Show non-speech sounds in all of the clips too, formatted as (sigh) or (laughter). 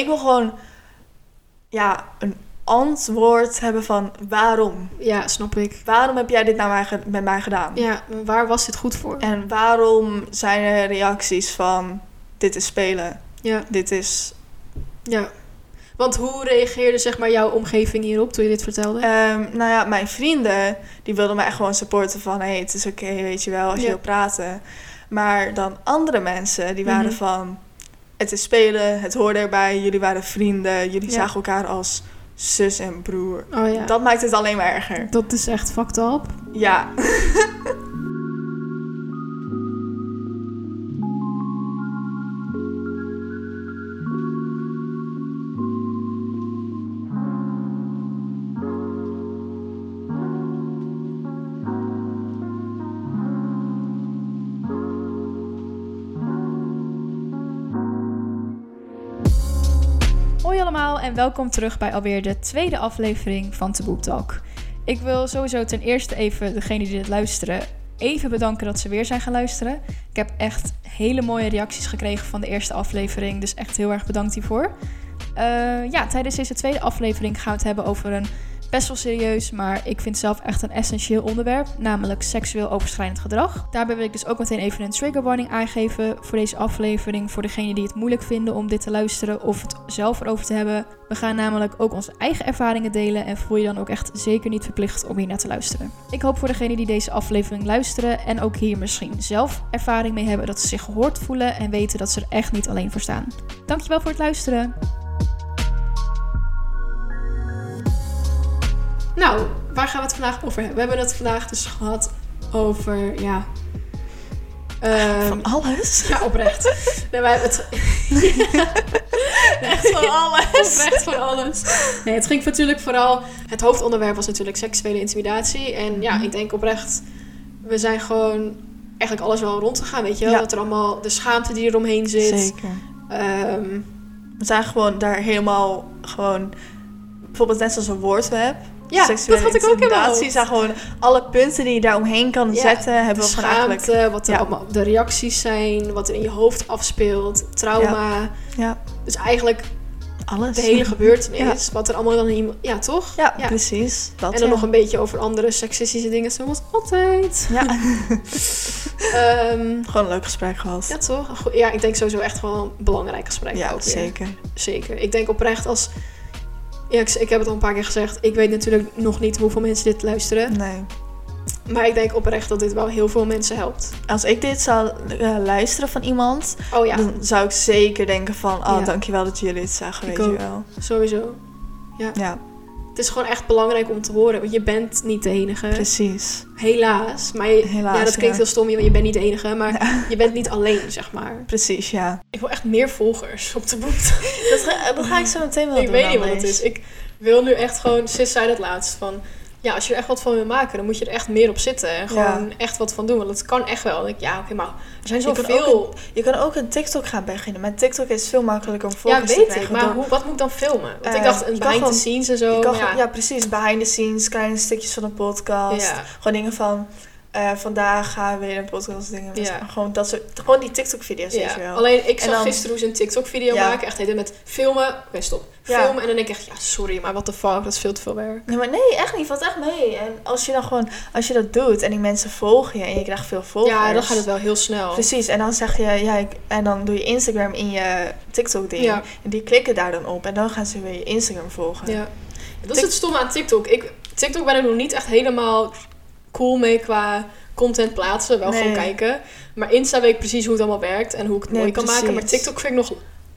Ik wil gewoon, ja, een antwoord hebben van waarom? Ja, snap ik. Waarom heb jij dit nou mij met mij gedaan? Ja, waar was dit goed voor? En waarom zijn er reacties van dit is spelen, Ja, dit is... ja. Want hoe reageerde zeg maar jouw omgeving hierop toen je dit vertelde? Ehm, nou ja, mijn vrienden, die wilden mij echt gewoon supporten van... hé, hey, het is oké, weet je wel, als je wil praten. Maar dan andere mensen, die waren Mhm. van... het is spelen, het hoorde erbij, jullie waren vrienden... jullie Ja. zagen elkaar als zus en broer. oh ja. Dat maakt het alleen maar erger. Dat is echt fucked up. Ja. (laughs) en welkom terug bij alweer de tweede aflevering van Taboe Talk. Ik wil sowieso ten eerste even degene die dit luisteren even bedanken dat ze weer zijn gaan luisteren. Ik heb echt hele mooie reacties gekregen van de eerste aflevering, dus echt heel erg bedankt hiervoor. Eh, ja, tijdens deze tweede aflevering gaan we het hebben over een best wel serieus, maar ik vind zelf echt een essentieel onderwerp, namelijk seksueel overschrijdend gedrag. Daarbij wil ik dus ook meteen even een trigger warning aangeven voor deze aflevering, voor degenen die het moeilijk vinden om dit te luisteren of het zelf erover te hebben. We gaan namelijk ook onze eigen ervaringen delen en voel je dan ook echt zeker niet verplicht om hier naar te luisteren. Ik hoop voor degenen die deze aflevering luisteren en ook hier misschien zelf ervaring mee hebben, dat ze zich gehoord voelen en weten dat ze er echt niet alleen voor staan. Dankjewel voor het luisteren. Nou, waar gaan we het vandaag over hebben? We hebben het vandaag dus gehad over, ja... ehm, Van alles? (laughs) ja, oprecht. nee, wij hebben het... Echt van alles. Oprecht van alles. Nee, het ging natuurlijk vooral... Het hoofdonderwerp was natuurlijk seksuele intimidatie. En ja, ik denk oprecht... We zijn gewoon eigenlijk alles wel rond gegaan, weet je wel? Ja. Dat er allemaal... De schaamte die eromheen zit. Zeker. Ehm, We zijn gewoon daar helemaal gewoon... Bijvoorbeeld net zoals een woordweb. Ja, dat had ik ook in mijn zijn gewoon alle punten die je daar omheen kan Ja, zetten, hebben we schaamte, wat er ja. allemaal de reacties zijn, wat er in je hoofd afspeelt, trauma. Ja, Dus eigenlijk alles. de hele gebeurtenis, wat er allemaal dan in. Ja, toch? Ja, Ja. precies. Dat En dan ja. nog een beetje over andere seksistische dingen, zoals altijd. Ja, (laughs) (laughs) Ehm, gewoon een leuk gesprek gehad. ja, toch? Ja, ik denk sowieso echt wel een belangrijk gesprek. Ja, ook weer. zeker. Zeker. Ik denk oprecht als... Ja, ik, ik heb het al een paar keer gezegd. Ik weet natuurlijk nog niet hoeveel mensen dit luisteren. Nee. Maar ik denk oprecht dat dit wel heel veel mensen helpt. Als ik dit zou eh, luisteren van iemand, Oh ja, dan zou ik zeker denken van, oh, Ja. dankjewel dat jullie het zeggen, Ik weet je wel. sowieso. Ja, Het is gewoon echt belangrijk om te horen. Want je bent niet de enige. precies. Helaas. Maar je- Helaas, ja, dat klinkt ja. heel stom. Je, je bent niet de enige. Maar je bent niet alleen, zeg maar. Precies, ja. Ik wil echt meer volgers op de boek. Dat ga, dat ga ik zo meteen wel ik doen. weet niet wat het is. Ik wil nu echt gewoon... Sis zei dat laatst. Van, ja, als je er echt wat van wil maken... dan moet je er echt meer op zitten. En gewoon echt wat van doen. Want het kan echt wel. Ik, ja, oké, maar er zijn zoveel... Je kan ook een TikTok gaan beginnen. Maar TikTok is veel makkelijker om Ja, volgers te ik. Maar hoe, wat moet ik dan filmen? Want ik Eh, dacht, een behind the scenes en zo. Kan ja. precies. Behind the scenes, kleine stukjes van een podcast. Gewoon dingen van... eh, vandaag gaan we weer een podcast dingen. Ja. Gewoon, dat soort, gewoon die TikTok-video's, weet je Ja, wel. alleen ik zag dan- gisteren hoe ze een TikTok-video Ja. maken. Echt helemaal met filmen. Oké, stop. Ja. Filmen. En dan denk ik echt, ja, sorry, maar what the fuck, dat is veel te veel werk. Nee, maar nee, echt niet. Valt echt mee. En als je dan gewoon... Als je dat doet en die mensen volgen je en je krijgt veel volgers... Ja, dan gaat het wel heel snel. Precies. En dan zeg je... Ja, ik, en dan doe je Instagram in je TikTok-ding. Ja. En die klikken daar dan op. En dan gaan ze weer je Instagram volgen. Ja. Dat is het stomme aan TikTok. Ik, TikTok ben ik nog niet echt helemaal cool mee qua content plaatsen. Wel Nee. gewoon kijken. Maar Insta weet ik precies hoe het allemaal werkt en hoe ik het Nee, mooi kan maken. Maar. TikTok vind ik nog...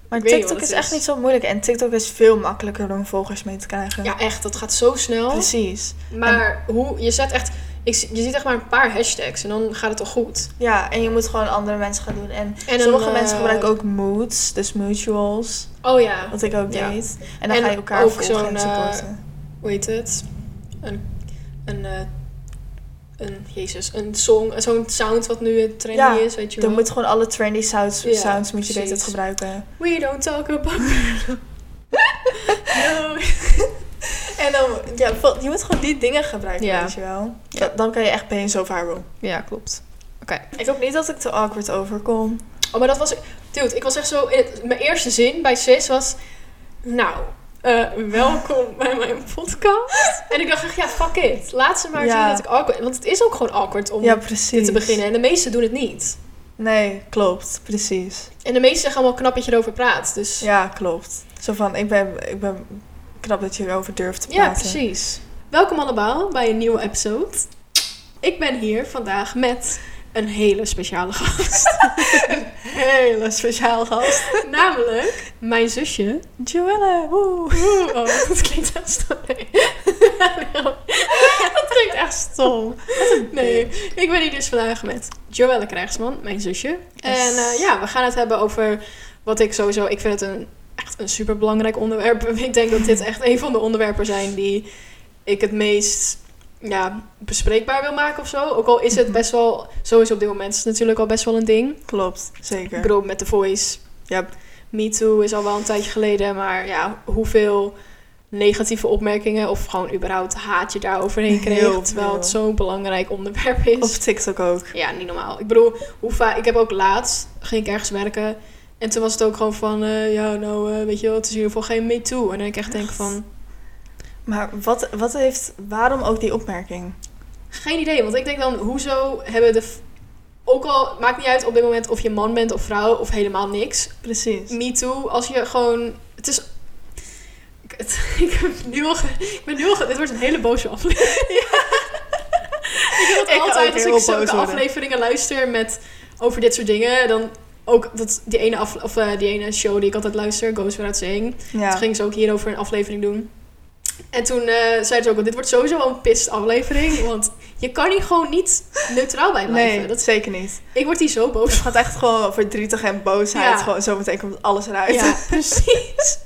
Maar Ik TikTok is echt niet zo moeilijk. En TikTok is veel makkelijker om volgers mee te krijgen. Ja, echt. Dat gaat zo snel. Precies. Maar hoe... Je zet echt... Ik, je ziet echt maar een paar hashtags en dan gaat het al goed. Ja, en je moet gewoon andere mensen gaan doen. En, En sommige een, mensen eh, gebruiken ook moods, dus mutuals. Oh ja. Wat ik ook Ja. deed. En dan En ga je elkaar ook volgen en eh, supporten. hoe heet het? Een, een, eh, een, jezus, een song, zo'n sound wat nu het trendy Ja, is, weet je Dan wel. moet gewoon alle trendy sounds, Ja, sounds moet je precies. gebruiken. We don't talk about... (laughs) no. (laughs) En dan, ja, je moet gewoon die dingen gebruiken, Ja. weet je wel. Ja. Da- Dan kan je echt ben zo viral. Ja, klopt. Oké. Ik hoop niet dat ik te awkward overkom. Oh, maar dat was... Dude, ik was echt zo... In het, mijn eerste zin bij Sis was... Nou, eh, welkom bij mijn podcast. En ik dacht echt, ja, fuck it. Laat ze maar Ja. zien dat ik awkward... Want het is ook gewoon awkward om Ja, dit te beginnen. En de meesten doen het niet. Nee, klopt. Precies. En de meesten zeggen allemaal knap dat je erover praat. Dus Ja, klopt. Zo van, ik ben, ik ben knap dat je erover durft te ja, praten. precies. Welkom allemaal bij een nieuwe episode. Ik ben hier vandaag met een hele speciale gast. (laughs) Hele speciaal gast. Namelijk mijn zusje. Joelle, woe. Oeh, oh, dat klinkt echt stom. Nee. (laughs) dat klinkt echt stom. Nee, ik ben hier dus vandaag met Joelle Krijgsman, mijn zusje. En eh, ja, we gaan het hebben over wat ik sowieso... Ik vind het een, echt een superbelangrijk onderwerp. (laughs) Ik denk dat dit echt een van de onderwerpen zijn die ik het meest ja, bespreekbaar wil maken of zo. Ook al is het Mhm. best wel... Sowieso op dit moment is het natuurlijk al best wel een ding. Klopt, Ik zeker. bedoel, met The Voice Ja, Me Too is al wel een tijdje geleden, maar ja, hoeveel negatieve opmerkingen of gewoon überhaupt haat je daar overheen (laughs) kreeg, Heel terwijl het zo'n belangrijk onderwerp is. op TikTok ook. Ja, niet normaal. Ik bedoel, hoe vaak, ik heb ook laatst, ging ik ergens werken en toen was het ook gewoon van, eh, ja, nou, eh, weet je wel, het is in ieder geval geen Me Too. En dan ik echt denk van, Maar wat, wat heeft, waarom ook die opmerking? geen idee, want ik denk dan, hoezo hebben de, ook al, maakt niet uit op dit moment of je man bent of vrouw of helemaal niks, Precies. Me too, als je gewoon. Het is. Ik, het- (laughs) ik, heb nu al, ik ben nu al. Dit wordt een hele boze aflevering. (laughs) ik heb het Ik ga altijd als ik zulke worden. afleveringen luister met over dit soort dingen. Dan ook dat, die, ene af, of, eh, die ene show die ik altijd luister, Goes Without Saying. Ja. Toen gingen ze ook hierover een aflevering doen. En toen eh, zeiden ze ook, dit wordt sowieso een pist aflevering. Want je kan hier gewoon niet neutraal bij blijven. Nee, Dat, zeker niet. ik word hier zo boos Het gaat echt gewoon verdrietig en boosheid. Ja. Gewoon zometeen komt alles eruit. Ja, (laughs) precies.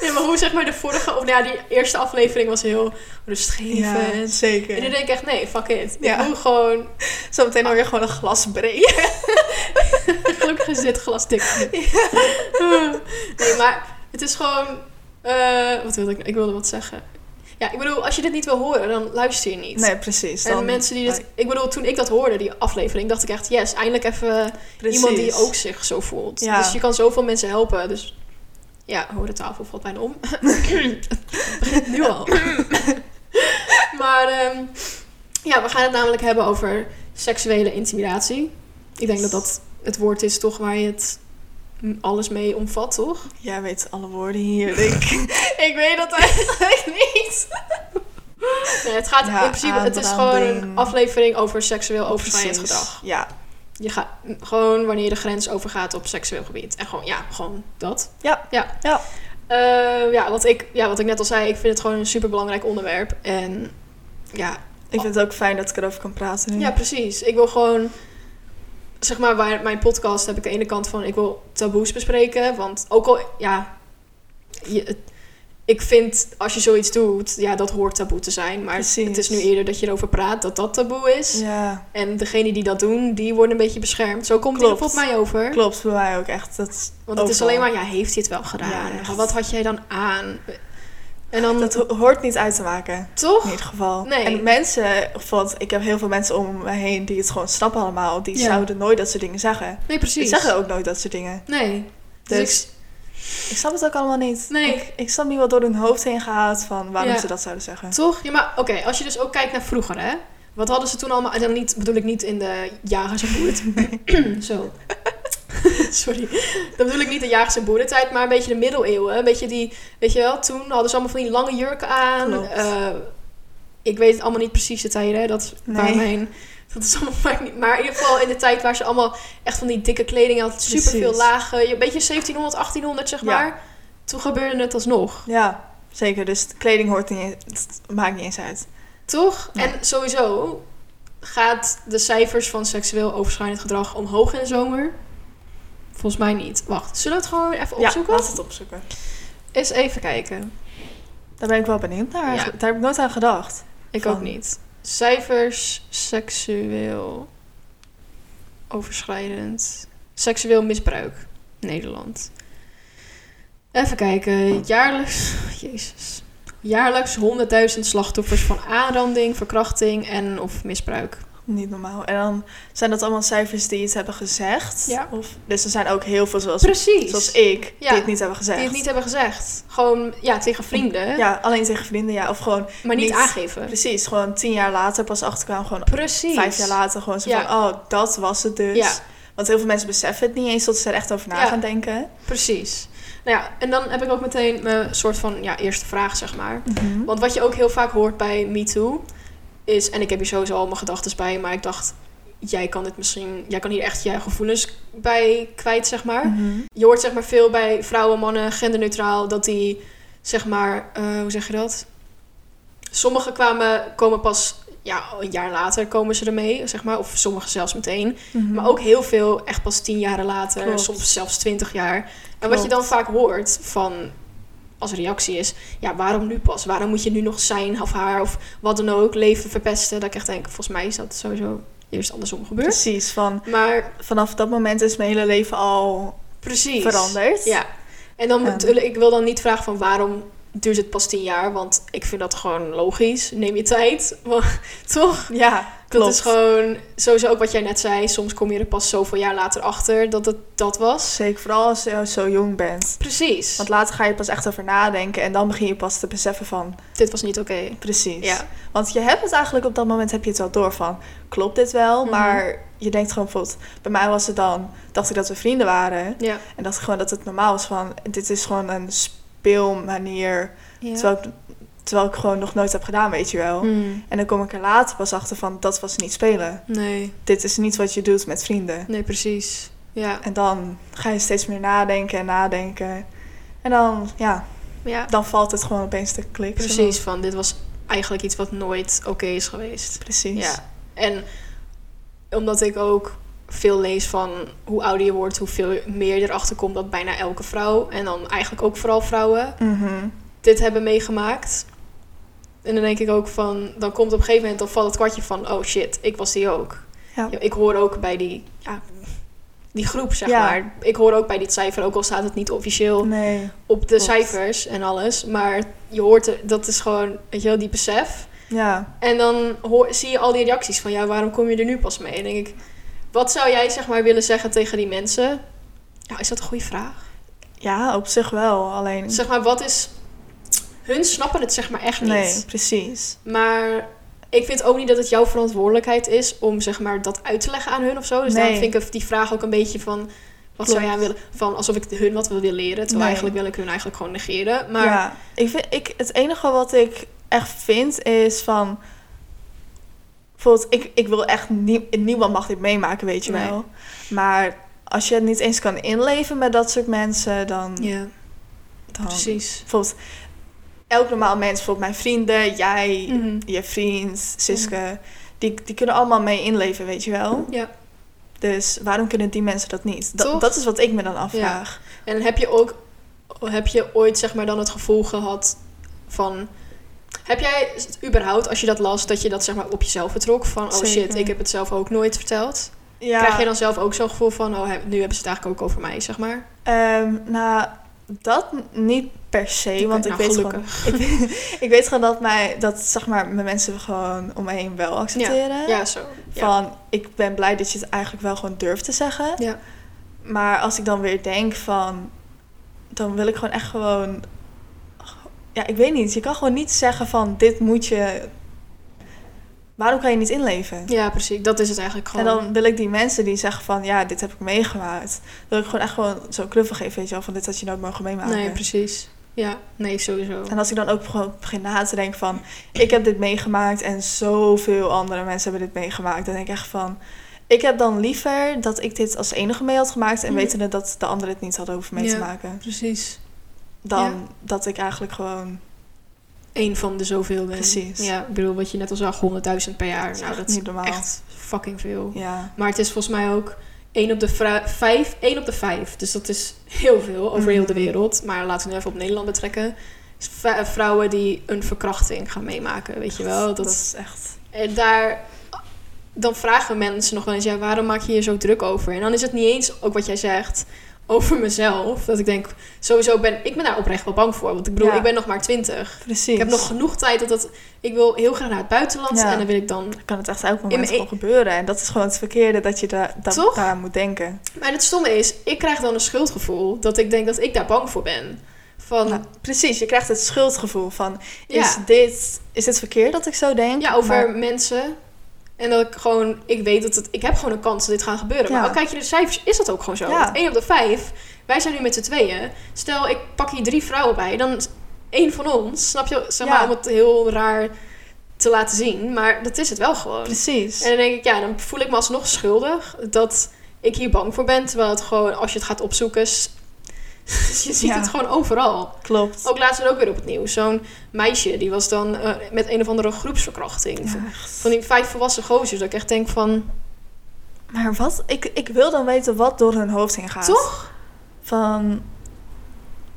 Nee, maar hoe zeg maar de vorige, of nou ja, die eerste aflevering was heel rustgevend. Ja, En zeker. nu denk ik echt, nee, fuck it. Ja. Ik moet gewoon, Zometeen hoor je gewoon een glas breken. (laughs) gelukkig is dit glas dik. Nee, maar het is gewoon, eh, wat wilde ik, ik wilde wat zeggen. Ja, ik bedoel, als je dit niet wil horen, dan luister je niet. Nee, precies. en Dan- mensen die dit, ik bedoel, toen ik dat hoorde, die aflevering, dacht ik echt, yes, eindelijk even Precies. iemand die ook zich zo voelt. Ja. Dus je kan zoveel mensen helpen. Dus ja, hoor de tafel valt bijna om. Het (laughs) nu al. (laughs) maar ehm, ja, we gaan het namelijk hebben over seksuele intimidatie. Ik denk dat dat het woord is toch waar je het alles mee omvat, toch? Jij weet alle woorden hier. (laughs) Ik, ik weet dat eigenlijk niet. Nee, het gaat Ja, in principe, het is gewoon een aflevering over seksueel overschrijdend gedrag. Ja. Je gaat gewoon wanneer je de grens overgaat op seksueel gebied. En gewoon, ja, gewoon dat. Ja. Ja. Ja. Eh, ja, wat ik, ja, wat ik net al zei, ik vind het gewoon een superbelangrijk onderwerp. En ja, Ik vind het ook fijn dat ik erover kan praten nu. ja, precies. Ik wil gewoon, zeg maar, bij mijn podcast heb ik de ene kant van, ik wil taboes bespreken. Want ook al, ja, je, ik vind als je zoiets doet, ja, dat hoort taboe te zijn. Maar Precies. het is nu eerder dat je erover praat dat dat taboe is. Ja, En degenen die dat doen, die worden een beetje beschermd. Zo komt het volgens mij over. klopt bij mij ook echt. Dat, Want het is alleen maar, ja, heeft hij het wel gedaan? Ja. Wat had jij dan aan? En dan, Dat ho- hoort niet uit te maken. toch? In ieder geval. Nee. En mensen, want ik heb heel veel mensen om me heen die het gewoon snappen allemaal. Die Ja. zouden nooit dat soort dingen zeggen. Nee, precies. Die zeggen ook nooit dat soort dingen. Nee. Dus, Dus ik- ik snap het ook allemaal niet. Nee. Ik, ik snap niet wat door hun hoofd heen gaat van waarom Ja. ze dat zouden zeggen. toch? Ja, maar oké, als je dus ook kijkt naar vroeger, hè? Wat hadden ze toen allemaal? En dan niet, bedoel ik niet in de jagers- en boeren... Zo. (laughs) Sorry. Dat bedoel ik niet de jagers- en boerentijd, maar een beetje de middeleeuwen. Een beetje die, weet je wel, toen hadden ze allemaal van die lange jurken aan. Eh, ik weet het allemaal niet precies de tijden. Dat Nee. Dat is allemaal maar, niet, maar in ieder geval in de tijd waar ze allemaal echt van die dikke kleding hadden. Super veel lagen. Een beetje 1700, 1800 zeg Ja. maar. Toen gebeurde het alsnog. Ja, zeker. Dus de kleding hoort niet, het maakt niet eens uit. Toch? En sowieso gaat de cijfers van seksueel overschrijdend gedrag omhoog in de zomer. Volgens mij niet. Wacht, zullen we het gewoon even opzoeken? Ja, laat het opzoeken. Eens even kijken. Daar ben ik wel benieuwd naar. Ja. Daar heb ik nooit aan gedacht. Ik Van- ook niet. Cijfers seksueel overschrijdend. Seksueel misbruik. Nederland. Even kijken. Jaarlijks. (laughs) Jezus. Jaarlijks 100.000 slachtoffers van aanranding, verkrachting en of misbruik. Niet normaal. En dan zijn dat allemaal cijfers die iets hebben gezegd. Ja. Of, dus er zijn ook heel veel zoals, Precies. zoals ik Ja. die het niet hebben gezegd. Die het niet hebben gezegd. Gewoon, ja, tegen vrienden. Ja, alleen tegen vrienden, ja. Of gewoon, Maar niet, Niet- aangeven. precies, gewoon tien jaar later pas achterkwamen. Gewoon Precies. vijf jaar later gewoon zo Ja. van, oh, dat was het dus. Ja. Want heel veel mensen beseffen het niet eens tot ze er echt over na gaan denken. Precies. Nou ja, en dan heb ik ook meteen mijn soort van ja, eerste vraag, zeg maar. Mhm. Want wat je ook heel vaak hoort bij MeToo is, en ik heb hier sowieso al mijn gedachten bij, maar ik dacht, jij kan dit misschien, jij kan hier echt je gevoelens bij kwijt, zeg maar. Mhm. Je hoort zeg maar veel bij vrouwen, mannen, genderneutraal, dat die, zeg maar, eh, hoe zeg je dat? Sommigen kwamen, komen pas, ja, een jaar later komen ze ermee, zeg maar. Of sommigen zelfs meteen. Mhm. Maar ook heel veel echt pas tien jaren later, Klopt. soms zelfs twintig jaar. En wat je dan vaak hoort van als reactie is, ja, waarom nu pas? Waarom moet je nu nog zijn of haar of wat dan ook, leven verpesten? Dat ik echt denk, volgens mij is dat sowieso eerst andersom gebeurd. Precies, van Maar vanaf dat moment is mijn hele leven al precies. veranderd. Ja. En dan natuurlijk, ik wil dan niet vragen van waarom duurt het pas tien jaar? Want ik vind dat gewoon logisch. Neem je tijd. (laughs) Toch? Ja, klopt. Dat is gewoon sowieso ook wat jij net zei. Soms kom je er pas zoveel jaar later achter dat het dat was. Zeker, vooral als je zo jong bent. Precies. Want later ga je pas echt over nadenken en dan begin je pas te beseffen van, Dit was niet oké. precies. Ja. Want je hebt het eigenlijk op dat moment heb je het wel door van, klopt dit wel? Mhm. Maar je denkt gewoon bijvoorbeeld, bij mij was het dan, dacht ik dat we vrienden waren. Ja. En dacht ik gewoon dat het normaal was van, dit is gewoon een speelmanier. ja. Terwijl, ik, terwijl ik gewoon nog nooit heb gedaan, weet je wel. Hmm. En dan kom ik er later pas achter van, dat was niet spelen. Nee. Dit is niet wat je doet met vrienden. Nee, precies. Ja. En dan ga je steeds meer nadenken en nadenken. En dan, ja, Ja. dan valt het gewoon opeens te klik. Precies. Van dit was eigenlijk iets wat nooit oké is geweest. Precies. Ja. En omdat ik ook veel lees van hoe ouder je wordt, hoeveel meer erachter komt dat bijna elke vrouw, en dan eigenlijk ook vooral vrouwen, Mhm. dit hebben meegemaakt. En dan denk ik ook van, dan komt op een gegeven moment, dan valt het kwartje van, oh shit, ik was die ook. Ja. Ik hoor ook bij die, ja, die groep, zeg Ja. maar. Ik hoor ook bij dit cijfer, ook al staat het niet officieel Nee. op de Klopt. cijfers en alles. Maar je hoort, er- dat is gewoon, weet je wel, die besef. Ja. En dan hoor, zie je al die reacties van, ja, waarom kom je er nu pas mee? En denk ik, wat zou jij zeg maar willen zeggen tegen die mensen? Is dat een goede vraag? Ja, op zich wel. Alleen. Zeg maar, wat is... Hun snappen het zeg maar echt niet. Nee, precies. Maar ik vind ook niet dat het jouw verantwoordelijkheid is om zeg maar dat uit te leggen aan hun of zo. Dus Nee. daarom vind ik die vraag ook een beetje van... Wat zou jij willen? Van alsof ik hun wat wil leren. Terwijl Nee. eigenlijk wil ik hun eigenlijk gewoon negeren. Maar Ja. Ik vind, ik, het enige wat ik echt vind is van. Bijvoorbeeld, ik, ik wil echt. Nie, niemand mag dit meemaken, weet je Nee. wel. Maar als je het niet eens kan inleven met dat soort mensen, dan. ja, dan precies. Bijvoorbeeld, elk normaal mens, bijvoorbeeld mijn vrienden, jij, Mhm. je vriend, Siske, die, die kunnen allemaal mee inleven, weet je wel. Ja. Dus waarom kunnen die mensen dat niet? Dat, dat is wat ik me dan afvraag. En heb je ook... Heb je ooit zeg maar dan het gevoel gehad van... Heb jij het überhaupt, als je dat las, dat je dat zeg maar op jezelf betrok? Van, oh shit, ik heb het zelf ook nooit verteld. Ja, Krijg je dan zelf ook zo'n gevoel van, oh, nu hebben ze het eigenlijk ook over mij, zeg maar? ehm, nou, dat niet per se, want ik nou, weet gelukkig. gewoon... (laughs) Ik, ik weet gewoon dat, mij, dat zeg maar, mijn mensen gewoon om me heen wel accepteren. Ja, zo. Ja. Van, ik ben blij dat je het eigenlijk wel gewoon durft te zeggen. Ja. Maar als ik dan weer denk van... Dan wil ik gewoon echt gewoon... Ja, ik weet niet. Je kan gewoon niet zeggen van... Dit moet je... Waarom kan je niet inleven? ja, precies. Dat is het eigenlijk En gewoon. dan wil ik die mensen die zeggen van... Ja, dit heb ik meegemaakt. wil ik gewoon echt gewoon zo'n knuffel geven. Weet je wel, van dit had je nooit mogen meemaken. nee, precies. Ja, nee, sowieso. En als ik dan ook gewoon begin na te denken van... Ik heb dit meegemaakt en zoveel andere mensen hebben dit meegemaakt. Dan denk ik echt van... Ik heb dan liever dat ik dit als enige mee had gemaakt... en Mhm. wetende dat de anderen het niet hadden hoeven mee te maken. Precies. Dan Ja. dat ik eigenlijk gewoon... Eén van de zoveel ben. Precies. Ja, ik bedoel, wat je net al zag, 100.000 per jaar. Nou, dat is niet normaal. echt fucking veel. Ja, Maar het is volgens mij ook 1 op de vijf, 1 op de 5. Dus dat is heel veel over heel de Mhm. wereld. Maar laten we nu even op Nederland betrekken. Vrouwen die een verkrachting gaan meemaken, weet je wel. Dat, dat is echt... En daar, dan vragen mensen nog wel eens, ja, waarom maak je je zo druk over? En dan is het niet eens ook wat jij zegt, over mezelf. Dat ik denk, sowieso ben ik ben daar oprecht wel bang voor. Want ik bedoel, Ja. ik ben nog maar twintig. Precies. Ik heb nog genoeg tijd dat dat... Ik wil heel graag naar het buitenland. Ja. En dan wil ik dan... Dan kan het echt elk moment gewoon gebeuren. En dat is gewoon het verkeerde dat je daar da daar moet denken. Maar het stomme is, ik krijg dan een schuldgevoel. Dat ik denk dat ik daar bang voor ben. Van, Nou, precies, je krijgt het schuldgevoel van... ja, Is, dit, is dit verkeerd dat ik zo denk? ja, over Maar- mensen... En dat ik gewoon, ik weet dat het, ik heb gewoon een kans dat dit gaat gebeuren. Ja. Maar kijk je naar de cijfers, is dat ook gewoon zo. Ja. Want 1 op de 5, wij zijn nu met z'n tweeën. Stel, ik pak hier drie vrouwen bij, dan is één van ons, snap je? Zeg maar, Ja. om het heel raar te laten zien. Maar dat is het wel gewoon. Precies. En dan denk ik, ja, dan voel ik me alsnog schuldig dat ik hier bang voor ben. Terwijl het gewoon, als je het gaat opzoeken, (laughs) je ziet Ja. het gewoon overal. Klopt. Ook laatst ook weer op het nieuws. Zo'n meisje, die was dan eh, met een of andere groepsverkrachting. Ja, Van, die vijf volwassen gozers. Dat ik echt denk van, Maar wat? Ik, ik wil dan weten wat door hun hoofd heen gaat. toch? Van,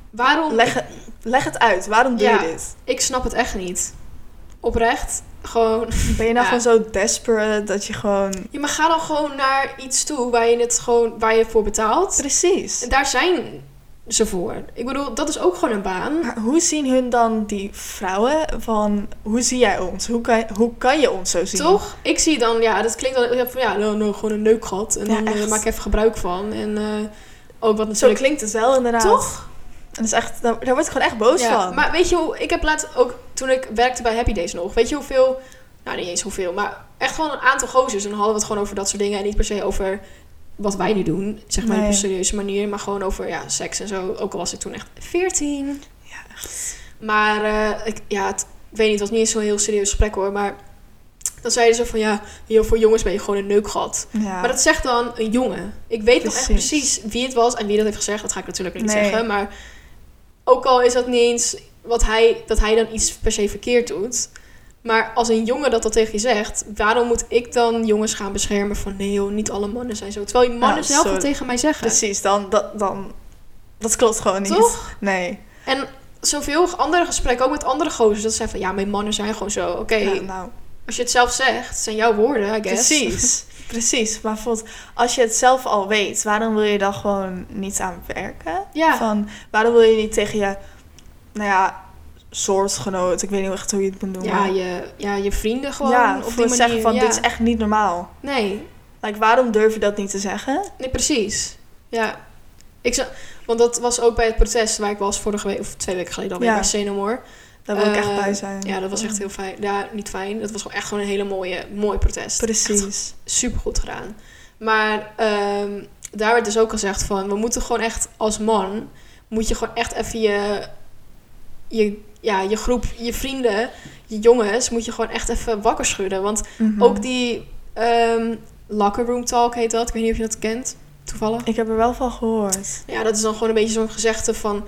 Waarom? leg, het- leg het uit. Waarom doe Ja. je dit? Ik snap het echt niet. Oprecht. Gewoon, Ben je nou (laughs) Ja. gewoon zo desperate dat je gewoon... je mag ga dan gewoon naar iets toe waar je het gewoon, waar je voor betaalt. Precies. En daar zijn ze voor. Ik bedoel, dat is ook gewoon een baan. Maar hoe zien hun dan die vrouwen van... Hoe zie jij ons? Hoe kan, hoe kan je ons zo zien? Toch? Ik zie dan, ja, dat klinkt dan van ja, nou, nou, gewoon een neukgat. En Ja, dan eh, maak ik even gebruik van. En eh, ook wat Zo natuurlijk. klinkt het wel inderdaad. Toch? En dat is echt, daar, daar word ik gewoon echt boos Ja, van. maar weet je hoe, ik heb laatst ook, toen ik werkte bij Happy Days nog, weet je hoeveel, nou niet eens hoeveel, maar echt gewoon een aantal gozers. En dan hadden we het gewoon over dat soort dingen en niet per se over wat wij nu doen, zeg maar op een serieuze manier, maar gewoon over ja, seks en zo. Ook al was ik toen echt 14. Ja, echt. Maar eh, ik, ja, het, ik weet niet, het was niet eens zo'n heel serieus gesprek hoor, maar dan zeiden ze van ja, joh, voor jongens ben je gewoon een neukgat. Ja. Maar dat zegt dan een jongen. Ik weet nog echt Precies. precies wie het was en wie dat heeft gezegd. Dat ga ik natuurlijk niet Nee. zeggen. Maar ook al is dat niet eens wat hij, dat hij dan iets per se verkeerd doet. Maar als een jongen dat dat tegen je zegt, waarom moet ik dan jongens gaan beschermen van nee joh, niet alle mannen zijn zo. Terwijl mannen Ja, zelf wat tegen mij zeggen. Precies, dan, dat, dan... Dat klopt gewoon niet. Toch? Nee. En zoveel andere gesprekken, ook met andere gozers, dat zijn van ja, mijn mannen zijn gewoon zo. Oké, Ja, nou, als je het zelf zegt, zijn jouw woorden, I guess. precies. (laughs) Precies. Maar bijvoorbeeld, als je het zelf al weet, waarom wil je dan gewoon niet aan werken? Ja. Van, waarom wil je niet tegen je, nou ja, soortgenoot, ik weet niet echt hoe je het moet noemen. Ja, je, ja, je vrienden gewoon ja, op voor die manier. zeggen van, ja. dit is echt niet normaal. Nee, Like, waarom durf je dat niet te zeggen? Nee, precies. Ja. Ik zou, want dat was ook bij het protest waar ik was vorige week, of twee weken geleden alweer, Ja. bij Senomor. Daar wil ik echt Eh, bij zijn. Ja, dat was echt heel fijn. Ja, niet fijn. Dat was gewoon echt gewoon een hele mooie, mooi protest. Precies. super goed gedaan. Maar ehm, daar werd dus ook gezegd van, we moeten gewoon echt als man, moet je gewoon echt even je, je, ja, je groep, je vrienden, je jongens, moet je gewoon echt even wakker schudden. Want Mhm. ook die ehm, locker room talk heet dat. Ik weet niet of je dat kent, toevallig. Ik heb er wel van gehoord. Ja, dat is dan gewoon een beetje zo'n gezegde van...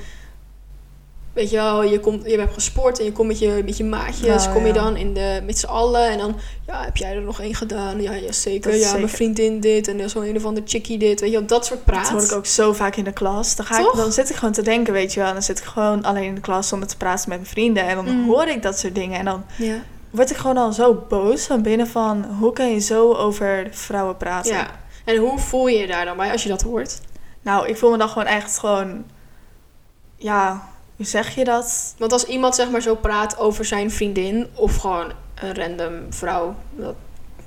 Weet je wel, je, komt, je hebt gesport en je komt met je, met je maatjes. Nou, kom je ja. dan in de, met z'n allen. En dan, ja, heb jij er nog één gedaan? Ja, ja zeker. Ja, mijn vriendin dit. En zo'n een of ander chickie dit. Weet je wel, dat soort praat. Dat hoor ik ook zo vaak in de klas. Dan, ga ik, dan zit ik gewoon te denken, weet je wel. Dan zit ik gewoon alleen in de klas zonder te praten met mijn vrienden. En dan Mm. hoor ik dat soort dingen. En dan Ja. word ik gewoon al zo boos van binnen van... Hoe kan je zo over vrouwen praten? ja. En hoe voel je je daar dan bij als je dat hoort? Nou, ik voel me dan gewoon echt gewoon... Ja, zeg je dat? Want als iemand zeg maar zo praat over zijn vriendin... Of gewoon een random vrouw... Dat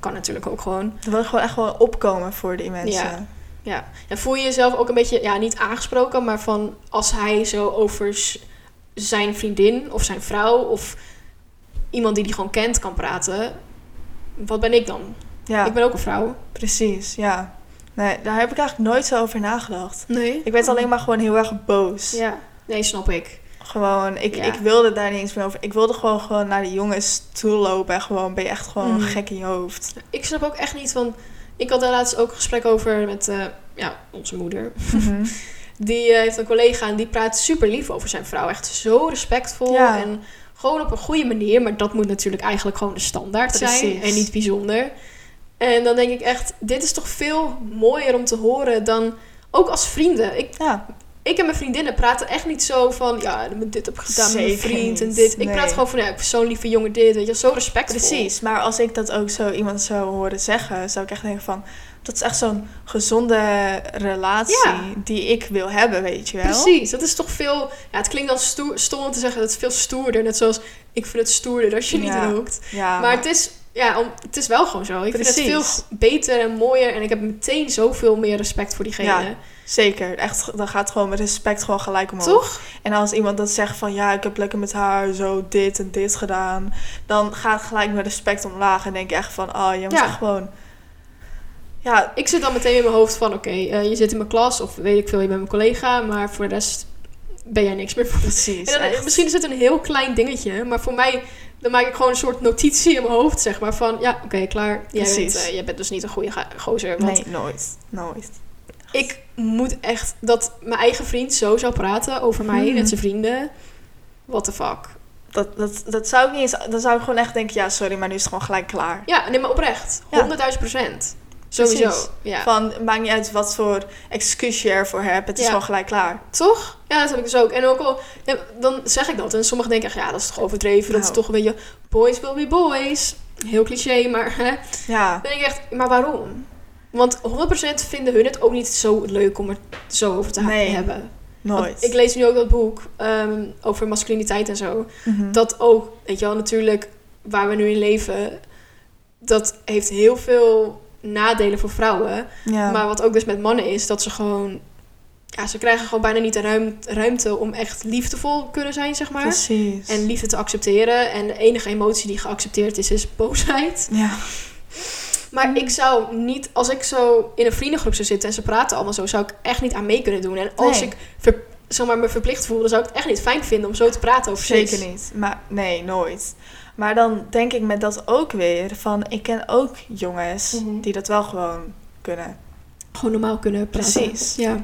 kan natuurlijk ook gewoon. Dan wil ik gewoon echt gewoon opkomen voor die mensen. Ja. Ja. En voel je jezelf ook een beetje, ja, niet aangesproken, maar van als hij zo over zijn vriendin of zijn vrouw of iemand die die gewoon kent kan praten, wat ben ik dan? Ja, Ik ben ook een vrouw. precies, ja. Nee, daar heb ik eigenlijk nooit zo over nagedacht. Nee. Ik werd alleen maar gewoon heel erg boos. Ja. Nee, snap ik. Gewoon, ik, Ja. ik wilde daar niet eens meer over. Ik wilde gewoon, gewoon naar de jongens toe lopen. En gewoon, ben je echt gewoon Mhm. gek in je hoofd. Ik snap ook echt niet van. Ik had daar laatst ook een gesprek over met eh, ja, onze moeder. Mhm. (laughs) Die eh, heeft een collega en die praat super lief over zijn vrouw. Echt zo respectvol Ja. en gewoon op een goede manier. Maar dat moet natuurlijk eigenlijk gewoon de standaard zijn en niet bijzonder. En dan denk ik echt, dit is toch veel mooier om te horen dan ook als vrienden. Ik, Ja, ik en mijn vriendinnen praten echt niet zo van... Ja, dit heb ik gedaan met mijn vriend en dit. Ik praat gewoon van, ja, ik zo'n lieve jongen dit. Weet je, zo respectvol. Precies, maar als ik dat ook zo iemand zou horen zeggen, zou ik echt denken van, dat is echt zo'n gezonde relatie Ja. die ik wil hebben, weet je wel? Precies, dat is toch veel... Ja, het klinkt dan stoer, stom om te zeggen, dat is veel stoerder. Net zoals, ik vind het stoerder als je niet Ja. rookt. Ja, Maar het is, ja, om, het is wel gewoon zo. Ik vind het veel beter en mooier. En ik heb meteen zoveel meer respect voor diegene. Ja. Zeker. Echt, dan gaat gewoon met respect gewoon gelijk omhoog. Toch? En als iemand dat zegt van, ja, ik heb lekker met haar zo dit en dit gedaan, dan gaat gelijk mijn respect omlaag en denk je echt van, oh, je moet Ja. echt gewoon, ja, Ik zit dan meteen in mijn hoofd van... Oké, eh, je zit in mijn klas of weet ik veel, je bent mijn collega. Maar voor de rest ben jij niks meer voor precies. En dan, echt. misschien is het een heel klein dingetje. Maar voor mij... Dan maak ik gewoon een soort notitie in mijn hoofd, zeg maar. Van, ja, oké, klaar. Jij bent, eh, jij bent dus niet een goede gozer. Want Nee, nooit. Nooit. Ik moet echt... Dat mijn eigen vriend zo zou praten over mij Hmm. met zijn vrienden. What the fuck. Dat, dat, dat zou ik niet eens, dan zou ik gewoon echt denken, ja, sorry, maar nu is het gewoon gelijk klaar. Ja, nee, maar oprecht. Ja. 100.000 procent. Sowieso. Ja. Van, maakt niet uit wat voor excuus je ervoor hebt, het is Ja. gewoon gelijk klaar. Toch? Ja, dat heb ik dus ook. En ook al, dan zeg ik dat. En sommigen denken, echt, ja, dat is toch overdreven. Dat is Nou. toch een beetje, boys will be boys. Heel cliché, maar hè. Ja, Dan denk ik echt, maar waarom? Want 100% vinden hun het ook niet zo leuk om er zo over te Nee. hebben. nooit. Want ik lees nu ook dat boek ehm, over masculiniteit en zo. Mhm. Dat ook, weet je wel, natuurlijk waar we nu in leven, dat heeft heel veel nadelen voor vrouwen. ja. Maar wat ook dus met mannen is, dat ze gewoon... Ja, ze krijgen gewoon bijna niet de ruim- ruimte om echt liefdevol kunnen zijn, zeg maar. Precies. En liefde te accepteren. En de enige emotie die geaccepteerd is, is boosheid. ja. Maar ik zou niet, als ik zo in een vriendengroep zou zitten en ze praten allemaal zo, zou ik echt niet aan mee kunnen doen. En als Nee. ik ver- zeg maar, me verplicht voel, dan zou ik het echt niet fijn vinden om zo te praten over Zeker niet. Maar nee, nooit. Maar dan denk ik met dat ook weer van, ik ken ook jongens Mhm. die dat wel gewoon kunnen. Gewoon normaal kunnen praten. Precies. Ja.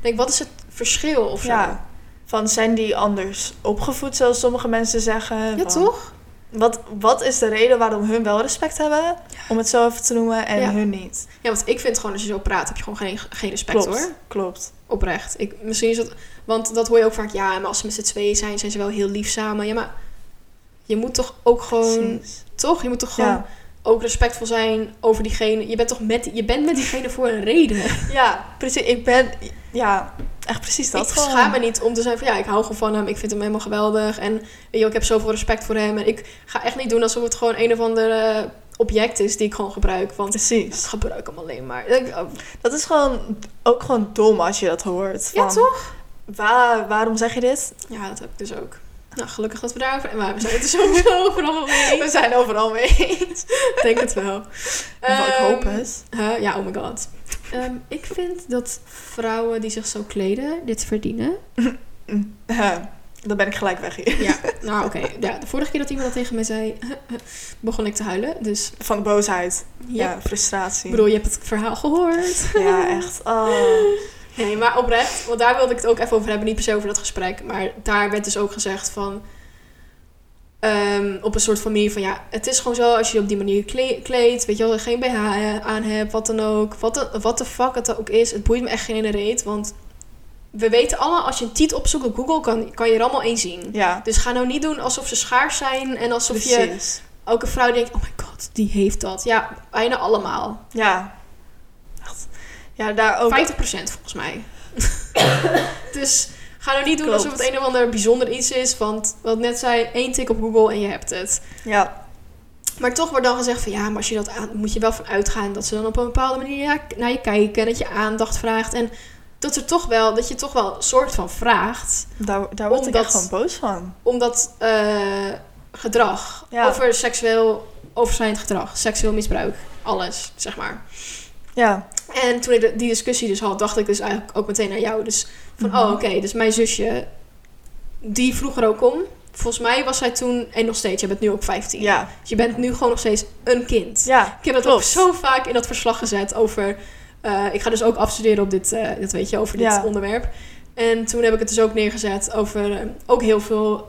Denk, wat is het verschil of zo? Ja. Van zijn die anders opgevoed, zoals sommige mensen zeggen? Ja, Van, toch? Wat, wat is de reden waarom hun wel respect hebben, om het zo even te noemen, en Ja. hun niet? Ja, want ik vind gewoon als je zo praat, heb je gewoon geen, geen respect Klopt, hoor. klopt. Oprecht. Ik, misschien is. Want dat hoor je ook vaak. Ja, maar als ze met z'n tweeën zijn, zijn ze wel heel lief samen. Ja, maar je moet toch ook gewoon... Precies. Toch? Je moet toch gewoon Ja. ook respectvol zijn over diegene. Je bent toch met, je bent met diegene voor een reden. ja, precies. Ik ben, ja, echt precies dat ik gewoon. schaam me niet om te zijn van ja, ik hou gewoon van hem. Ik vind hem helemaal geweldig. En weet je, ik heb zoveel respect voor hem. En ik ga echt niet doen alsof het gewoon een of ander eh, object is die ik gewoon gebruik. Want ik Precies. gebruik hem alleen maar. Ik- oh, Dat is gewoon ook gewoon dom als je dat hoort. Ja, Van, toch? Waar, waarom zeg je dit? Ja, dat heb ik dus ook. Nou, gelukkig dat we daarover... Maar we zijn het er sowieso (laughs) overal mee. We zijn overal mee eens. Ik denk het wel. ik hoop Ehm, het. ja, oh my god. Ehm, ik vind dat vrouwen die zich zo kleden dit verdienen. (laughs) Ja, dan ben ik gelijk weg hier. Ja, nou oké. Ja, de vorige keer dat iemand dat tegen mij zei, begon ik te huilen. Dus Van de boosheid. ja. Ja, frustratie. Ik bedoel, je hebt het verhaal gehoord. Ja, echt. Oh. (laughs) Nee, maar oprecht, want daar wilde ik het ook even over hebben. Niet per se over dat gesprek, maar daar werd dus ook gezegd van... ehm, op een soort van manier van ja, het is gewoon zo als je je op die manier kle- kleedt, weet je wel, geen BH aan hebt, wat dan ook. Wat de, wat de fuck het ook is, het boeit me echt geen ene reet. Want we weten allemaal, als je een titel opzoekt op Google, kan, kan je er allemaal één zien. Ja, Dus ga nou niet doen alsof ze schaars zijn en alsof je elke vrouw denkt, oh my god, die heeft dat. Ja, bijna allemaal. Ja. Ja, daar ook. 50% volgens mij. (coughs) dus ga nou niet doen Klopt. alsof het een of ander bijzonder iets is. Want wat net zei, één tik op Google en je hebt het. Ja, Maar toch wordt dan gezegd van ja, maar als je dat aan, moet je wel van uitgaan dat ze dan op een bepaalde manier naar je kijken. En dat je aandacht vraagt. En dat er toch wel, dat je toch wel een soort van vraagt. daar, daar word ik Omdat- echt gewoon boos van. Om dat eh, gedrag, Ja. over seksueel overschrijdend gedrag, seksueel misbruik, alles, zeg maar. Ja, En toen ik de- die discussie dus had, dacht ik dus eigenlijk ook meteen aan jou. Dus van, Mhm. oh oké, dus mijn zusje, die vroeg er ook om. Volgens mij was zij toen, en nog steeds, je bent nu ook 15. ja, Dus je bent nu gewoon nog steeds een kind. ja. Ik heb dat ook zo vaak in dat verslag gezet over... eh, ik ga dus ook afstuderen op dit, eh, dat weet je, over dit Ja. onderwerp. En toen heb ik het dus ook neergezet over... eh, ook heel veel,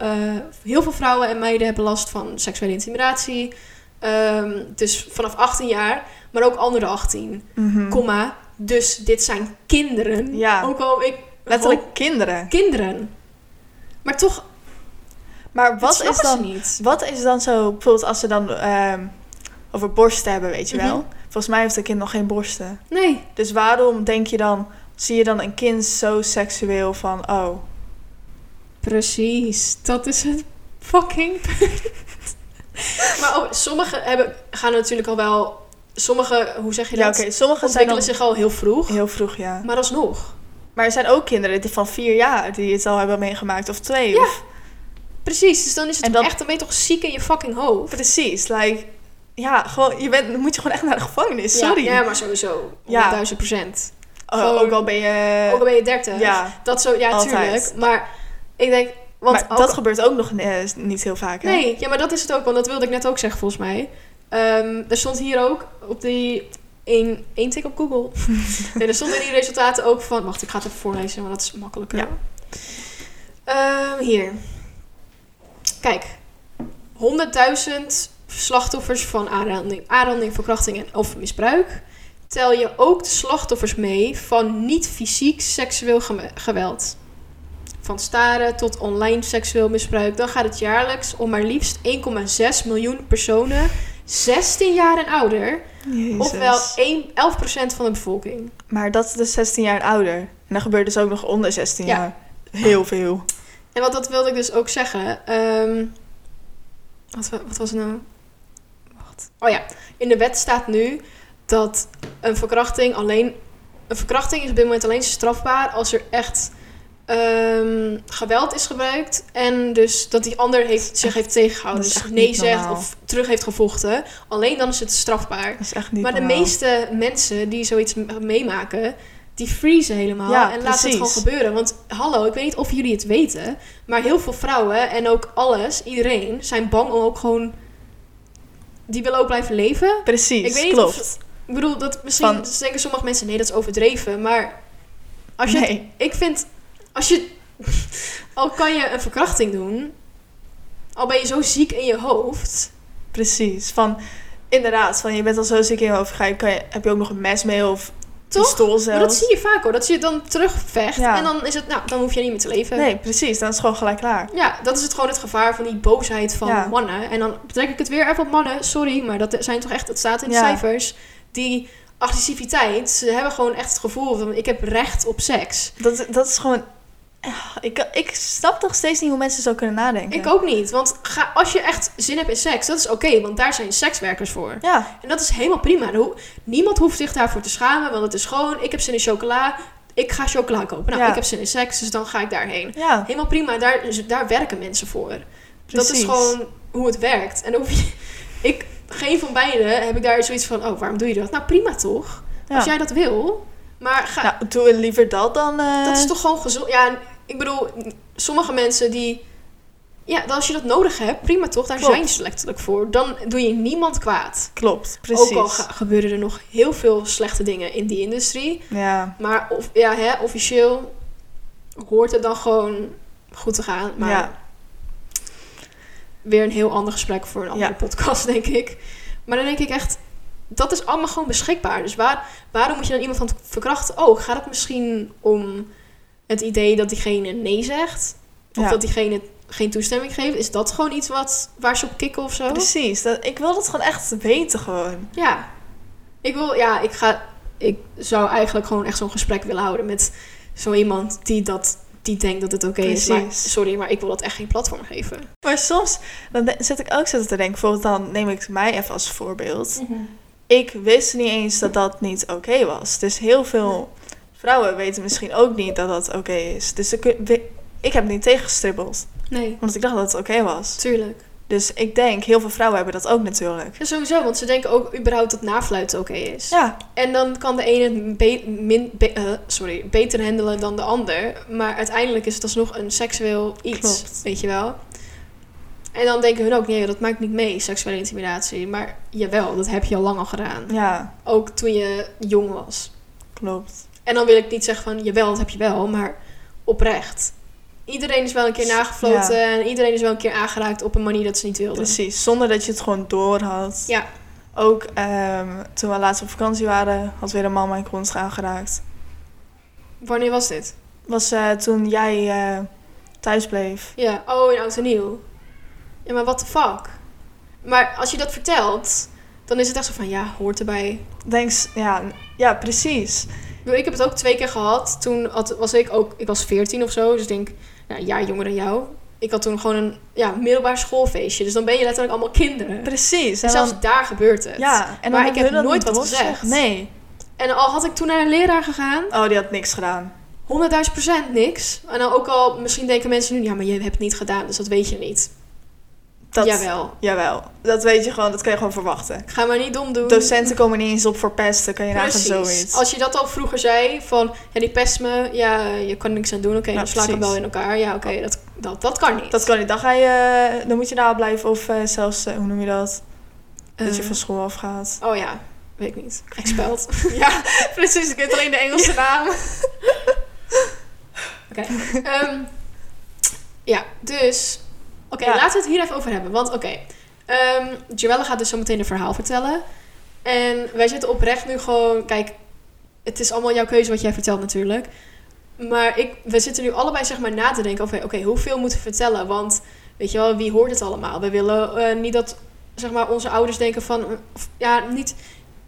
heel veel vrouwen en meiden hebben last van seksuele intimidatie. Ehm, dus vanaf 18 jaar, maar ook andere 18 Mhm. komma, dus dit zijn kinderen. Ja. Ook al ik Letterlijk kinderen. kinderen. Maar toch, Maar wat is dan... niet? Wat is dan zo, bijvoorbeeld als ze dan ehm, over borsten hebben, weet je wel? Mhm. Volgens mij heeft een kind nog geen borsten. Nee. Dus waarom denk je dan, zie je dan een kind zo seksueel van, oh, Precies, dat is het fucking. (laughs) maar oh, sommigen hebben, gaan natuurlijk al wel... Sommige, hoe zeg je ja dat? oké, sommigen zijn ontwikkelen zich al heel vroeg. heel vroeg, ja. Maar alsnog. Maar er zijn ook kinderen van vier jaar die het al hebben meegemaakt, of twee. Ja. Of, Precies, dus dan is het En dan- echt, dan ben je toch ziek in je fucking hoofd. precies, like, ja, gewoon, je bent, dan moet je gewoon echt naar de gevangenis, sorry. Ja, ja, maar sowieso. Ja. 100.000 procent. Oh, gewoon- ook al ben je... Ook al ben je 30. ja, Dat zo, ja, Altijd. tuurlijk. Maar ik denk, want maar ook- dat gebeurt ook nog eh, niet heel vaak, hè? Nee, ja, maar dat is het ook, want dat wilde ik net ook zeggen volgens mij. Ehm, er stond hier ook op die één, één tik op Google. (laughs) nee, er stonden die resultaten ook van. Wacht, ik ga het even voorlezen, want dat is makkelijker. Ja. Ehm, hier. Kijk, 100.000 slachtoffers van aanranding, aanranding, verkrachting en of misbruik. Tel je ook de slachtoffers mee van niet fysiek seksueel geweld. Van staren tot online seksueel misbruik. Dan gaat het jaarlijks om maar liefst 1,6 miljoen personen, 16 jaar en ouder. Jezus. Ofwel 1, 11% van de bevolking. Maar dat is dus 16 jaar en ouder. En dan gebeurt dus ook nog onder 16 Ja. jaar. Heel veel. En wat dat wilde ik dus ook zeggen. ehm, wat, wa- wat was het nou? Wacht. Oh ja, in de wet staat nu dat een verkrachting alleen. Een verkrachting is op dit moment alleen strafbaar als er echt ehm, geweld is gebruikt. En dus dat die ander heeft, zich heeft tegengehouden. Dus nee zegt of terug heeft gevochten. Alleen dan is het strafbaar. Dat is echt niet Maar de meeste mensen die zoiets meemaken, die freezen helemaal Ja, en laten het gewoon gebeuren. Want hallo, ik weet niet of jullie het weten, maar heel veel vrouwen en ook alles, iedereen, zijn bang om ook gewoon. Die willen ook blijven leven. Precies, Ik weet niet klopt. of- Ik bedoel, dat misschien Van- denken sommige mensen, nee, dat is overdreven. Maar als je het- ik vind, als je, al kan je een verkrachting doen, al ben je zo ziek in je hoofd. Precies. Van, inderdaad, van je bent al zo ziek in je hoofd. Ga je, kan je, heb je ook nog een mes mee of Toch? pistool Maar dat zie je vaak hoor, dat je dan terugvecht Ja. en dan is het, nou, dan hoef je niet meer te leven. Nee, precies. Dan is het gewoon gelijk klaar. Ja, dat is het gewoon het gevaar van die boosheid van Ja. mannen. En dan betrek ik het weer even op mannen. Sorry, maar dat zijn toch echt, het staat in de Ja. cijfers. Die agressiviteit, ze hebben gewoon echt het gevoel van ik heb recht op seks. Dat, dat is gewoon... Ah, Ik, ik snap nog steeds niet hoe mensen zo kunnen nadenken. Ik ook niet, want ga, als je echt zin hebt in seks, dat is oké, want daar zijn sekswerkers voor. Ja, En dat is helemaal prima. Niemand hoeft zich daarvoor te schamen, want het is gewoon, ik heb zin in chocola, ik ga chocola kopen. Nou, Ja. ik heb zin in seks, dus dan ga ik daarheen. ja, Helemaal prima, daar, daar werken mensen voor. Dat is gewoon hoe het werkt. En dan hoef je, ik, geen van beiden heb ik daar zoiets van, oh, waarom doe je dat? Nou, prima toch? Ja. Als jij dat wil. Maar ga, Nou, doe liever dat dan... eh, dat is toch gewoon gezond. Ja, ik bedoel, sommige mensen die, ja, als je dat nodig hebt, prima toch? Daar Klopt. zijn ze letterlijk voor. Dan doe je niemand kwaad. Klopt, precies. Ook al gebeuren er nog heel veel slechte dingen in die industrie. Ja, Maar of, ja, hè, officieel hoort het dan gewoon goed te gaan. Maar ja, weer een heel ander gesprek voor een andere Ja. podcast, denk ik. Maar dan denk ik echt, dat is allemaal gewoon beschikbaar. Dus waar, waarom moet je dan iemand van verkrachten? Oh, gaat het misschien om het idee dat diegene nee zegt? Of Ja. dat diegene geen toestemming geeft? Is dat gewoon iets wat, waar ze op kicken of zo? precies. Dat, ik wil dat gewoon echt weten gewoon. Ja. Ik wil, ja, ik ga, ik zou eigenlijk gewoon echt zo'n gesprek willen houden met zo iemand die dat, die denkt dat het oké is. Maar sorry, maar ik wil dat echt geen platform geven. Maar soms dan zit ik ook zo te denken. Bijvoorbeeld dan neem ik mij even als voorbeeld. Ik wist niet eens dat dat niet oké was. Dus heel veel vrouwen weten misschien ook niet dat dat oké is. Dus ik, ik heb het niet tegengestribbeld. Nee, Omdat ik dacht dat het oké was. tuurlijk. Dus ik denk, heel veel vrouwen hebben dat ook natuurlijk. Ja, sowieso, want ze denken ook überhaupt dat nafluiten oké is. Ja, En dan kan de ene het be- min, be- eh, sorry, beter handelen dan de ander. Maar uiteindelijk is het alsnog een seksueel iets, Klopt. weet je wel. En dan denken hun ook, nee, dat maakt niet mee, seksuele intimidatie. Maar jawel, dat heb je al lang al gedaan. ja, Ook toen je jong was. klopt. En dan wil ik niet zeggen van, jawel, dat heb je wel, maar oprecht. Iedereen is wel een keer nagefloten en iedereen is wel een keer aangeraakt op een manier dat ze niet wilden. Precies, zonder dat je het gewoon door had. Ja, Ook ehm, toen we laatst op vakantie waren, had weer een man mijn kont aangeraakt. wanneer was dit? Was eh, toen jij eh, thuis bleef. Ja, oh, in Oud en Nieuw. Ja, maar what the fuck? Maar als je dat vertelt, dan is het echt zo van, ja, hoort erbij. Denk, ja, ja, precies. Ik heb het ook twee keer gehad. Toen had, was ik ook, ik was 14 of zo, dus ik denk, nou, een jaar jonger dan jou. Ik had toen gewoon een ja, middelbaar schoolfeestje. Dus dan ben je letterlijk allemaal kinderen. Precies. En zelfs daar gebeurt het. ja, en Maar dan ik heb nooit wat gezegd. Nee. En al had ik toen naar een leraar gegaan, Oh, die had niks gedaan. 100.000 procent niks. En dan ook al, misschien denken mensen nu, ja, maar je hebt het niet gedaan, dus dat weet je niet. Dat, Jawel. Jawel. Dat weet je gewoon, dat kan je gewoon verwachten. Ga maar niet dom doen. Docenten komen niet eens op voor pesten, kan je nagaan Precies. zoiets. Als je dat al vroeger zei, van ja, die pest me, ja, je kan niks aan doen, oké, dan sla ik hem wel in elkaar. Ja, oké, dat, dat, dat kan niet. Dat kan niet. Dan, ga je, dan moet je daar blijven of eh, zelfs, eh, hoe noem je dat? dat je Eh, van school afgaat. Oh ja, weet ik niet. Expelled. (laughs) ja, precies. Ik weet alleen de Engelse naam. Oké. Ehm, ja, dus. Oké, Ja. laten we het hier even over hebben. Want oké, ehm Joelle gaat dus zo meteen een verhaal vertellen. En wij zitten oprecht nu gewoon. Kijk, het is allemaal jouw keuze wat jij vertelt natuurlijk. Maar ik, we zitten nu allebei zeg maar na te denken over... Oké, hoeveel moeten we vertellen? Want weet je wel, wie hoort het allemaal? We willen eh, niet dat zeg maar, onze ouders denken van... Of, ja, niet,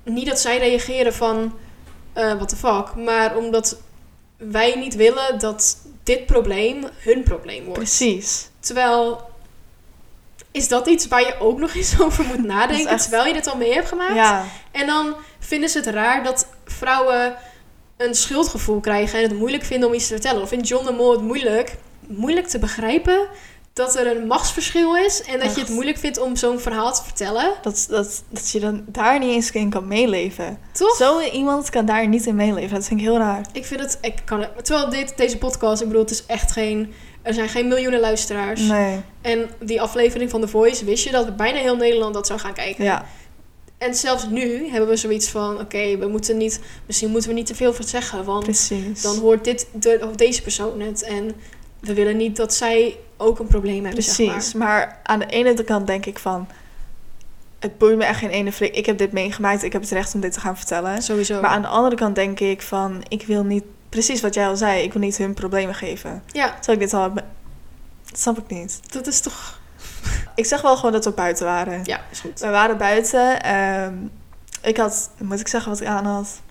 niet dat zij reageren van... eh what the fuck? Maar omdat wij niet willen dat dit probleem hun probleem wordt. Precies. Terwijl, is dat iets waar je ook nog eens (laughs) over moet nadenken, echt- terwijl je dit al mee hebt gemaakt? Ja, En dan vinden ze het raar dat vrouwen een schuldgevoel krijgen en het moeilijk vinden om iets te vertellen. Of vindt John de Mol het moeilijk, moeilijk te begrijpen dat er een machtsverschil is en dat je het moeilijk vindt om zo'n verhaal te vertellen? dat, dat, dat je dan daar niet eens in kan meeleven. Toch? Zo iemand kan daar niet in meeleven. Dat vind ik heel raar. Ik vind het, ik kan het, terwijl dit, deze podcast, ik bedoel, het is echt geen, er zijn geen miljoenen luisteraars. Nee. En die aflevering van The Voice, wist je dat bijna heel Nederland dat zou gaan kijken. Ja, En zelfs nu hebben we zoiets van, oké, we moeten niet, misschien moeten we niet te veel van zeggen, want precies. dan hoort dit, de, of deze persoon het. En we willen niet dat zij ook een probleem hebben, zeg Precies. maar. Maar aan de ene kant denk ik van... Het boeit me echt geen ene flik. Ik heb dit meegemaakt. Ik heb het recht om dit te gaan vertellen. Sowieso. Maar aan de andere kant denk ik van... Ik wil niet... Precies wat jij al zei. Ik wil niet hun problemen geven. ja, Terwijl ik dit al. Dat snap ik niet. dat is toch... (laughs) Ik zeg wel gewoon dat we buiten waren. Ja, is goed. We waren buiten. ehm, ik had... Moet ik zeggen wat ik aan had?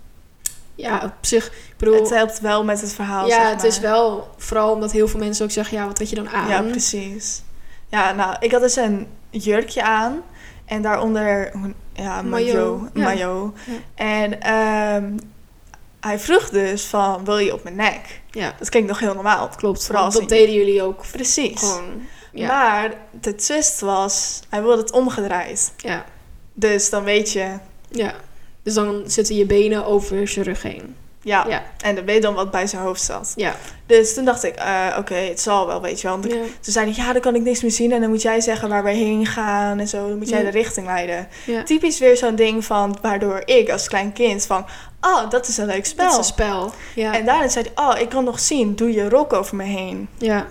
Ja, op zich, ik bedoel... Het helpt wel met het verhaal, ja, zeg het is wel vooral omdat heel veel mensen ook zeggen, ja, wat had je dan aan? Ja, precies. Ja, nou, ik had dus een jurkje aan. En daaronder, ja, maillot. Ja. En ehm, hij vroeg dus van, wil je op mijn nek? Ja, Dat klinkt nog heel normaal. klopt. Vooral dat deden jullie ook Precies. gewoon. Ja, Maar de twist was, hij wilde het omgedraaid. ja, Dus dan weet je, ja. Dus dan zitten je benen over zijn rug heen. Ja. Ja. En dan weet dan wat bij zijn hoofd zat. Ja. Dus toen dacht ik, eh, oké, het zal wel, weet je wel. Ja. Ze zeiden, ja, dan kan ik niks meer zien. En dan moet jij zeggen waar we heen gaan en zo. Dan moet jij de richting leiden. Typisch weer zo'n ding van, waardoor ik als klein kind van... Oh, dat is een leuk spel. Dat is een spel. Ja. En daarna zei hij, oh, ik kan nog zien. Doe je rok over me heen. ja.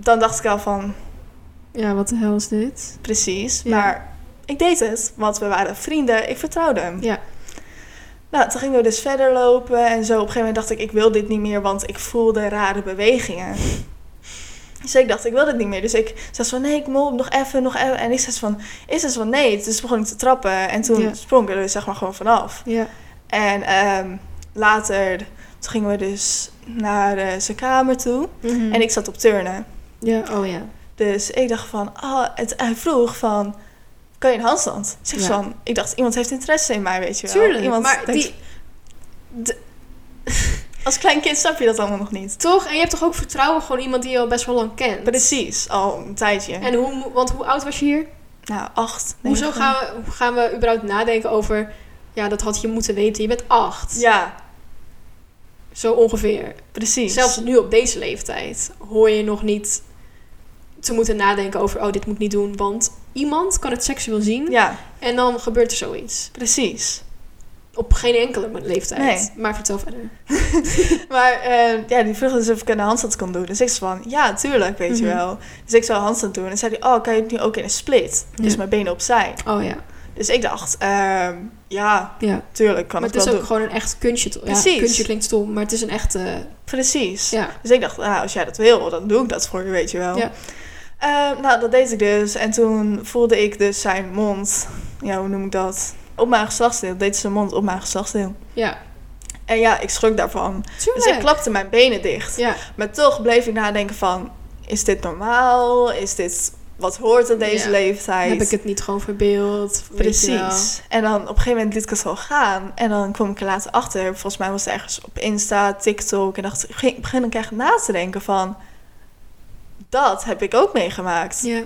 Dan dacht ik al van, Ja, wat de hel is dit? precies. Maar ik deed het, want we waren vrienden. Ik vertrouwde hem. Ja. Nou, toen gingen we dus verder lopen en zo. Op een gegeven moment dacht ik, ik wil dit niet meer, want ik voelde rare bewegingen. Dus ik dacht, ik wil dit niet meer. Dus ik zei van, nee, ik moet nog even, nog even. En ik zei van, is het van, nee. Dus begon ik te trappen en toen Ja. sprong ik er dus zeg maar gewoon vanaf. Ja. En ehm, later, toen gingen we dus naar eh, zijn kamer toe. Mhm. En ik zat op turnen. Ja, oh ja. Dus ik dacht van, oh, het, hij vroeg van, kan je een handstand? Zeg Ja. van, ik dacht, iemand heeft interesse in mij, weet je wel. Tuurlijk, Iemand maar denkt- die... (laughs) Als klein kind snap je dat allemaal nog niet. Toch? En je hebt toch ook vertrouwen gewoon iemand die je al best wel lang kent? Precies, al een tijdje. En hoe, want hoe oud was je hier? nou, acht. Hoezo gaan we, hoe gaan we überhaupt nadenken over... Ja, dat had je moeten weten. Je bent acht. Ja, Zo ongeveer. precies. Zelfs nu op deze leeftijd hoor je nog niet te moeten nadenken over... Oh, dit moet ik niet doen. Want iemand kan het seksueel zien. Ja, En dan gebeurt er zoiets. precies. Op geen enkele leeftijd. Nee. Maar vertel verder. (laughs) Maar eh, ja, die vroeg dus of ik een handstand kon doen. Dus ik zei van, ja, tuurlijk, weet je Mhm. wel. Dus ik zou een handstand doen. En zei hij, oh, kan je het nu ook in een split? Dus mijn benen opzij. Oh ja. Dus ik dacht, ehm, ja, Ja. tuurlijk kan maar ik het is wel ook doen. gewoon een echt kunstje. Ja, Precies. kunstje klinkt stom, maar het is een echte... Precies. Ja. Dus ik dacht, nou, als jij dat wil, dan doe ik dat voor je, weet je wel. Ja. Eh, nou, dat deed ik dus. En toen voelde ik dus zijn mond, ja, hoe noem ik dat? Op mijn geslachtsdeel. Deed zijn mond op mijn geslachtsdeel. Ja. En ja, ik schrok daarvan. Tuurlijk. Dus ik klapte mijn benen dicht. Ja. Maar toch bleef ik nadenken van, is dit normaal? Is dit wat hoort aan deze Ja. leeftijd? Heb ik het niet gewoon verbeeld? Precies. En dan op een gegeven moment liet ik het wel gaan. En dan kwam ik er later achter. Volgens mij was het ergens op Insta, TikTok. En dacht, ik begin ik echt na te denken van... Dat heb ik ook meegemaakt. Ja,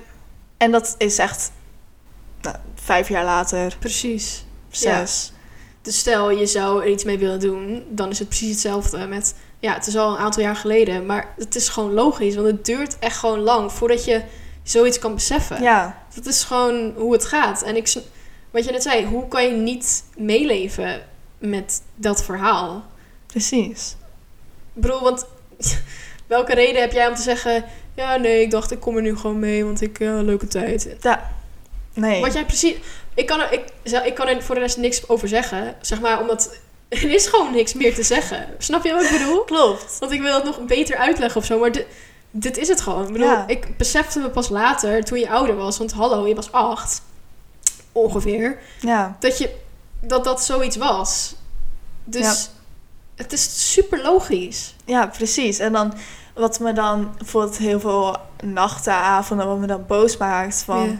En dat is echt nou, vijf jaar later, precies. zes. Dus stel je zou er iets mee willen doen, dan is het precies hetzelfde met... Ja, het is al een aantal jaar geleden, maar het is gewoon logisch. Want het duurt echt gewoon lang voordat je zoiets kan beseffen. Ja, Dat is gewoon hoe het gaat. En ik, wat je net zei, hoe kan je niet meeleven met dat verhaal? precies. Ik bedoel, want (laughs) welke reden heb jij om te zeggen... Ja, nee, ik dacht ik kom er nu gewoon mee, want ik uh, leuke tijd. Ja, nee. Wat jij precies... Ik kan, er, ik, ik kan er voor de rest niks over zeggen. Zeg maar, omdat (laughs) er is gewoon niks meer te zeggen. Snap je wat ik bedoel? Klopt. Want ik wil dat nog beter uitleggen of zo. Maar dit, dit is het gewoon. Ik bedoel, Ja. ik besefte me pas later, toen je ouder was. Want hallo, je was acht. Ongeveer. Ja, Dat je, dat, dat zoiets was. Dus Ja. het is super logisch. ja, precies. En dan wat me dan bijvoorbeeld heel veel nachten, avonden, wat me dan boos maakt van... Ja.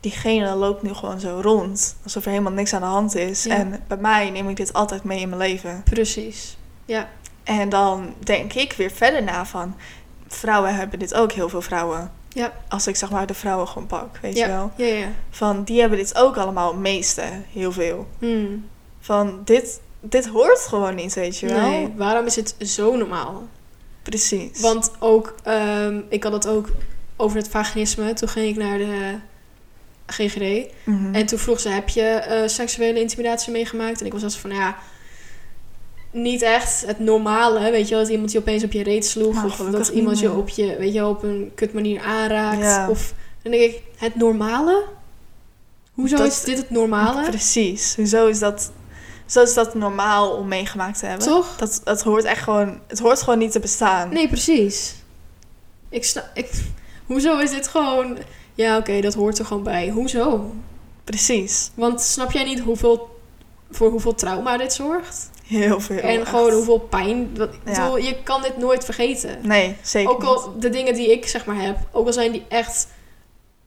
diegene loopt nu gewoon zo rond. Alsof er helemaal niks aan de hand is. Ja. En bij mij neem ik dit altijd mee in mijn leven. Precies. Ja. En dan denk ik weer verder na van... Vrouwen hebben dit ook, heel veel vrouwen. Ja. Als ik zeg maar de vrouwen gewoon pak, weet Ja. je wel. Ja, ja. Van, die hebben dit ook allemaal, het meeste, heel veel. Hmm. Van, dit, dit hoort gewoon niet, weet je wel. Nee, waarom is het zo normaal? Precies. Want ook, ehm, ik had het ook over het vaginisme. Toen ging ik naar de GGD. Mhm. En toen vroeg ze, heb je eh, seksuele intimidatie meegemaakt? En ik was als van, ja, niet echt het normale. Weet je wel, dat iemand je opeens op je reet sloeg. Nou, of dat iemand je op, je, weet je, wel, op een kut manier aanraakt. Ja. Of, dan denk ik, het normale? Hoezo Dat- is dit het normale? Precies. Hoezo is dat... Zo is dat normaal om meegemaakt te hebben. Toch? Dat, dat hoort echt gewoon... Het hoort gewoon niet te bestaan. Nee, precies. Ik snap... Ik, hoezo is dit gewoon... Ja, oké, dat hoort er gewoon bij. Hoezo? Precies. Want snap jij niet hoeveel... Voor hoeveel trauma dit zorgt? Heel veel. en echt. gewoon hoeveel pijn... Dat, Ja. bedoel, je kan dit nooit vergeten. Nee, zeker Ook al de dingen die ik zeg maar heb... Ook al zijn die echt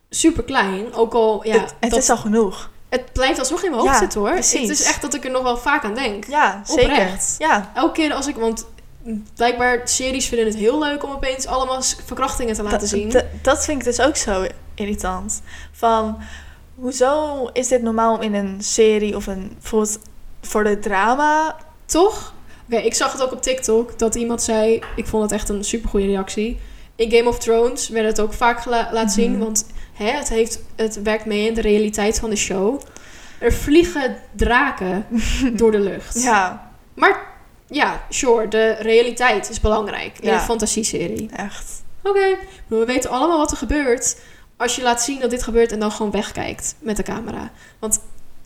super klein. Ook al... Ja, het het dat- is al genoeg. Het blijft alsnog in mijn hoofd Ja, zitten hoor. precies. Het is echt dat ik er nog wel vaak aan denk. Ja, zeker. Oprecht. Ja, Elke keer als ik... Want blijkbaar series vinden het heel leuk om opeens allemaal verkrachtingen te laten dat, zien. dat- vind ik dus ook zo irritant. Van, hoezo is dit normaal om in een serie of een... Bijvoorbeeld voor de drama... Toch? Oké, ik zag het ook op TikTok dat iemand zei... Ik vond het echt een supergoeie reactie. In Game of Thrones werd het ook vaak laten zien. Mhm. Want hè, het, heeft, het werkt mee in de realiteit van de show. Er vliegen draken (laughs) door de lucht. Ja, Maar ja, sure, de realiteit is belangrijk in Ja. een fantasieserie. echt. Oké, we weten allemaal wat er gebeurt als je laat zien dat dit gebeurt en dan gewoon wegkijkt met de camera. Want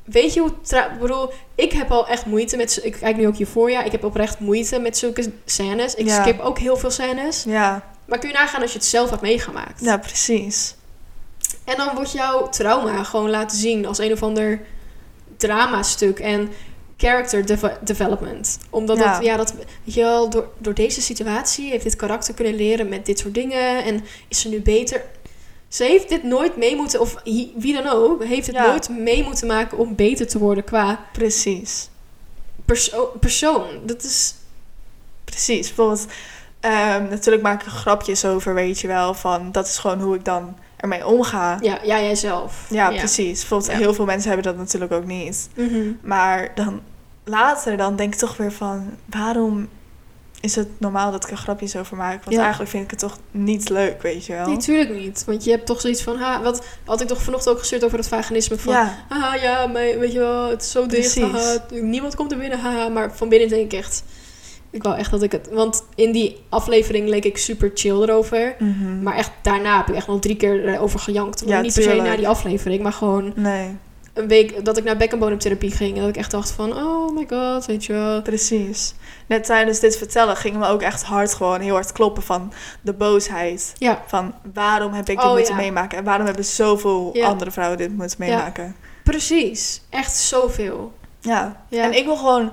weet je hoe... Ik bedoel, ik heb al echt moeite met... Ik kijk nu ook hiervoor, Ik heb oprecht moeite met zulke scènes. Ik Ja. skip ook heel veel scènes. Ja, Maar kun je nagaan als je het zelf hebt meegemaakt. ja, precies. En dan wordt jouw trauma gewoon laten zien als een of ander dramastuk en character deve- development. Omdat Ja. het, ja, dat, weet je wel, door, door deze situatie heeft dit karakter kunnen leren met dit soort dingen en is ze nu beter. Ze heeft dit nooit mee moeten, of wie dan ook, heeft het Ja. nooit mee moeten maken om beter te worden qua Precies. perso- persoon. Dat is, Precies. Bijvoorbeeld, ehm, natuurlijk maak ik er grapjes over, weet je wel. Van, dat is gewoon hoe ik dan ermee omga. ja, ja jijzelf. Ja, precies. Bijvoorbeeld, Ja. heel veel mensen hebben dat natuurlijk ook niet. Mhm. Maar dan later dan denk ik toch weer van... waarom is het normaal dat ik er grapjes over maak? Want Ja. eigenlijk vind ik het toch niet leuk, weet je wel? Nee, tuurlijk niet. Want je hebt toch zoiets van, ha, wat had ik toch vanochtend ook gestuurd over het vaginisme van, ja, Haha, ja, maar weet je wel, het is zo dicht. Precies. Haha, niemand komt er binnen. Haha, maar van binnen denk ik echt... Ik wou echt dat ik het... Want in die aflevering leek ik super chill erover. Mhm. Maar echt daarna heb ik echt nog drie keer erover gejankt. Ja, Niet per se tuurlijk. na die aflevering, maar gewoon... Nee, een week dat ik naar bekkenbodemtherapie ging. En dat ik echt dacht van, oh my god, weet je wel. Precies. Net tijdens dit vertellen ging me ook echt hard gewoon heel hard kloppen van de boosheid. Ja, Van waarom heb ik dit Oh, moeten ja. meemaken? En waarom hebben zoveel Ja. andere vrouwen dit moeten meemaken? precies. Echt zoveel. Ja. Ja. En ik wil gewoon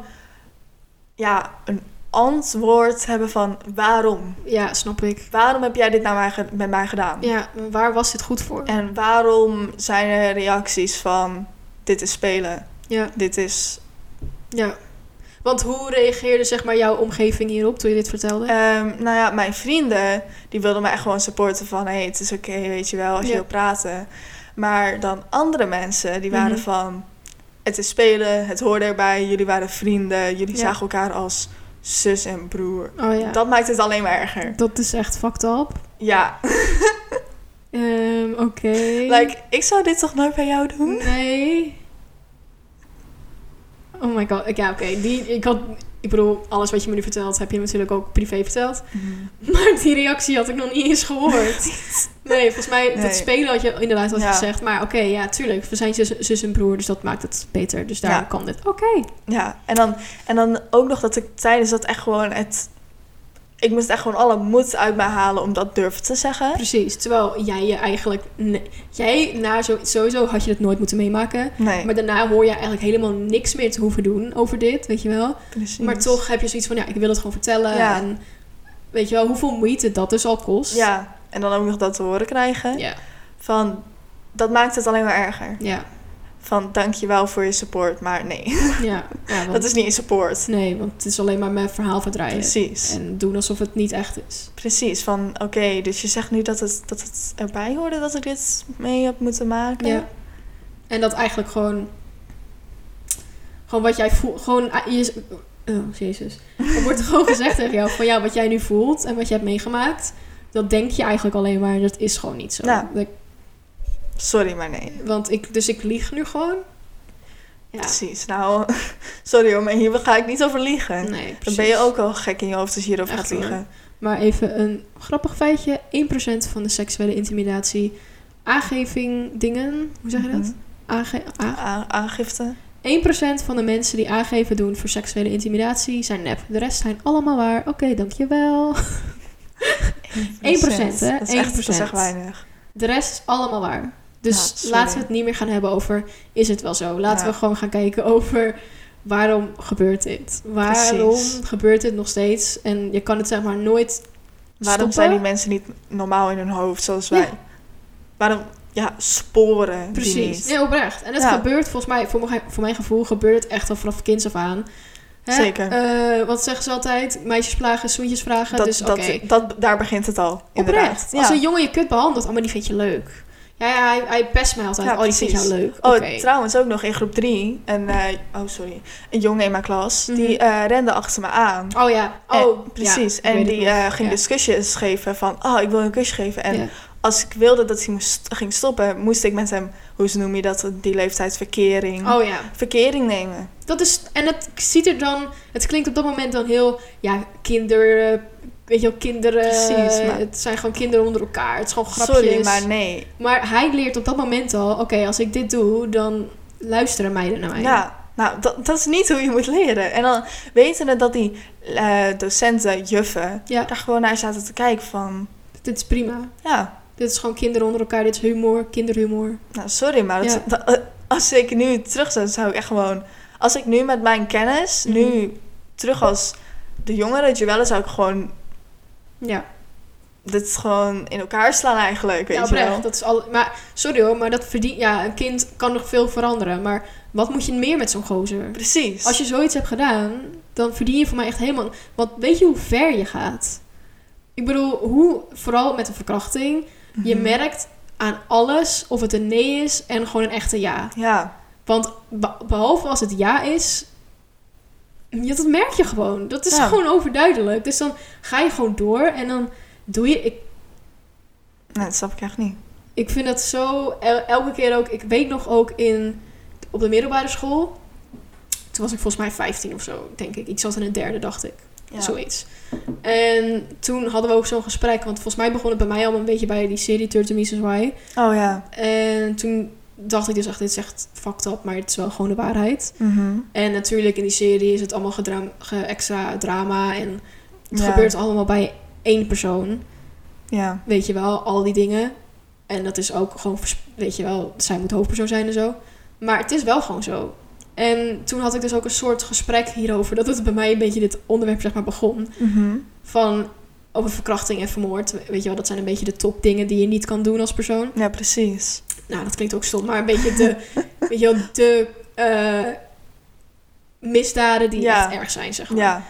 ja, een antwoord hebben van waarom? Ja, snap ik. Waarom heb jij dit nou mij met mij gedaan? Ja, waar was dit goed voor? En waarom zijn er reacties van dit is spelen, Ja, dit is... ja. Want hoe reageerde zeg maar jouw omgeving hierop toen je dit vertelde? Ehm, nou ja, mijn vrienden, die wilden mij echt gewoon supporten van... hé, hey, het is oké, weet je wel, als je wil praten. Maar dan andere mensen, die waren Mhm. van... het is spelen, het hoorde erbij, jullie waren vrienden... jullie Ja. zagen elkaar als zus en broer. oh ja. Dat maakt het alleen maar erger. Dat is echt fucked up. Ja, (laughs) Ehm, Oké. like, ik zou dit toch nooit bij jou doen? Nee. Oh my god. Ja, oké. Die, ik had... Ik bedoel, alles wat je me nu vertelt, heb je natuurlijk ook privé verteld. (laughs) Maar die reactie had ik nog niet eens gehoord. (laughs) Nee, volgens mij, Nee. dat spelen had je inderdaad wat Ja. gezegd. Maar oké, ja, tuurlijk. We zijn zus, zus en broer, dus dat maakt het beter. Dus daar Ja. kan dit. Oké. Ja, en dan, en dan ook nog dat ik tijdens dat echt gewoon het... Ik moest echt gewoon alle moed uit mij halen om dat durven te zeggen. Precies. Terwijl jij je eigenlijk... nee, jij, na zo, sowieso had je het nooit moeten meemaken. Nee, Maar daarna hoor je eigenlijk helemaal niks meer te hoeven doen over dit, weet je wel. precies. Maar toch heb je zoiets van, ja, ik wil het gewoon vertellen. Ja. En weet je wel, hoeveel moeite dat dus al kost. Ja, en dan ook nog dat te horen krijgen. Ja. Van, dat maakt het alleen maar erger. Ja. Van, dankjewel voor je support, maar nee. Ja. ja (laughs) want, Dat is niet support. Nee, want het is alleen maar mijn verhaal verdraaien. Precies. En doen alsof het niet echt is. Precies, van oké, dus je zegt nu dat het, dat het erbij hoorde dat ik dit mee heb moeten maken. Ja. En dat eigenlijk gewoon... Gewoon wat jij voelt... Gewoon... ah, Je, oh, jezus. Er wordt gewoon gezegd tegen jou van... Ja, wat jij nu voelt en wat je hebt meegemaakt... Dat denk je eigenlijk alleen maar. Dat is gewoon niet zo. Ja. Sorry, maar nee. want ik... Dus ik lieg nu gewoon. Ja. Precies. Nou, (laughs) sorry hoor, maar hier ga ik niet over liegen. Nee, Dan precies. ben je ook al gek in je hoofd als je hierover Echt gaat hoor. liegen. Maar even een grappig feitje. 1% van de seksuele intimidatie aangeving dingen... Hoe zeg je dat? Mhm. Aange a- A- aangifte. 1% van de mensen die aangeven doen voor seksuele intimidatie zijn nep. De rest zijn allemaal waar. Oké, dankjewel. (laughs) 1%, hè? Dat is, echt, dat is 1%. echt weinig. De rest is allemaal waar. Dus Ja, laten we het niet meer gaan hebben over... is het wel zo? Laten Ja. we gewoon gaan kijken over... waarom gebeurt dit? Waarom Precies. gebeurt dit nog steeds? En je kan het zeg maar nooit Waarom stoppen. zijn die mensen niet normaal in hun hoofd zoals wij? Ja. Waarom, ja, sporen die Precies. niet? Nee, oprecht. En het Ja. gebeurt volgens mij, voor mijn, voor mijn gevoel, gebeurt het echt al vanaf kinds af aan. Hè? Zeker. Eh, wat zeggen ze altijd? Meisjes plagen, zoentjes vragen. Dat, dus dat, dat, daar begint het al, inderdaad. Oprecht. Als een jongen je kut behandelt, oh, maar die vind je leuk. Ja, ja hij, hij pest mij altijd. Ja, oh, die vind jou leuk. Oh, trouwens ook nog in groep 3. En, eh, oh, sorry. Een jongen in mijn klas. Die Mhm. eh, rende achter me aan. Oh ja. En- Oh, precies. ja, en die ging Ja. kusjes geven van... Oh, ik wil een kusje geven. En Ja. Als ik wilde dat hij moest, ging stoppen... moest ik met hem... Hoe noem je dat? Die leeftijd verkering. Oh ja. Verkering nemen. Dat is, en het ziet er dan, het klinkt op dat moment dan heel, ja, kinder, eh, weet je wel, kinderen. Precies, maar- Het zijn gewoon kinderen onder elkaar. Het is gewoon grapjes. Sorry, maar nee. Maar hij leert op dat moment al, oké, als ik dit doe, dan luisteren meiden naar mij. Ja, nou, dat, dat is niet hoe je moet leren. En dan weten we dat die eh, docenten, juffen... Ja. daar gewoon naar zaten te kijken van... Dit is prima. Ja, Dit is gewoon kinderen onder elkaar. Dit is humor, kinderhumor. nou, sorry, maar dat, Ja. dat- eh, als ik nu terug zou, zou ik echt gewoon... Als ik nu met mijn kennis, Mhm. nu terug als de jongere Joelle... zou ik gewoon Ja, dit gewoon in elkaar slaan eigenlijk, weet ja je wel. oprecht. Dat is al, maar sorry hoor, maar dat verdient... Ja, een kind kan nog veel veranderen. Maar wat moet je meer met zo'n gozer? Precies. Als je zoiets hebt gedaan, dan verdien je voor mij echt helemaal... Want weet je hoe ver je gaat? Ik bedoel, hoe, vooral met een verkrachting... Je Mhm. merkt aan alles of het een nee is en gewoon een echte ja. Ja, Want be- behalve als het ja is, ja, dat merk je gewoon. Dat is Ja. gewoon overduidelijk. Dus dan ga je gewoon door en dan doe je... Ik, nee, dat snap ik echt niet. ik vind het zo... el- elke keer ook... Ik weet nog ook in, op de middelbare school... Toen was ik volgens mij 15 of zo, denk ik. Iets als in een derde, dacht ik. Ja. Zoiets. En toen hadden we ook zo'n gesprek. Want volgens mij begon het bij mij allemaal een beetje bij die serie 30 Reasons Why. Oh ja. En toen dacht ik dus echt, dit is echt fucked up, maar het is wel gewoon de waarheid. Mhm. En natuurlijk in die serie is het allemaal gedra ge- extra drama en het Ja. gebeurt allemaal bij één persoon. Ja. Weet je wel, al die dingen. En dat is ook gewoon, weet je wel, zij moet hoofdpersoon zijn en zo. Maar het is wel gewoon zo. En toen had ik dus ook een soort gesprek hierover, dat het bij mij een beetje dit onderwerp zeg maar begon. Mhm. Van over verkrachting en vermoord. Weet je wel, dat zijn een beetje de top dingen die je niet kan doen als persoon. Ja, precies. Nou, dat klinkt ook stom, maar een beetje de, (laughs) weet je wel, de eh, misdaden die Ja. echt erg zijn, zeg maar. Ja.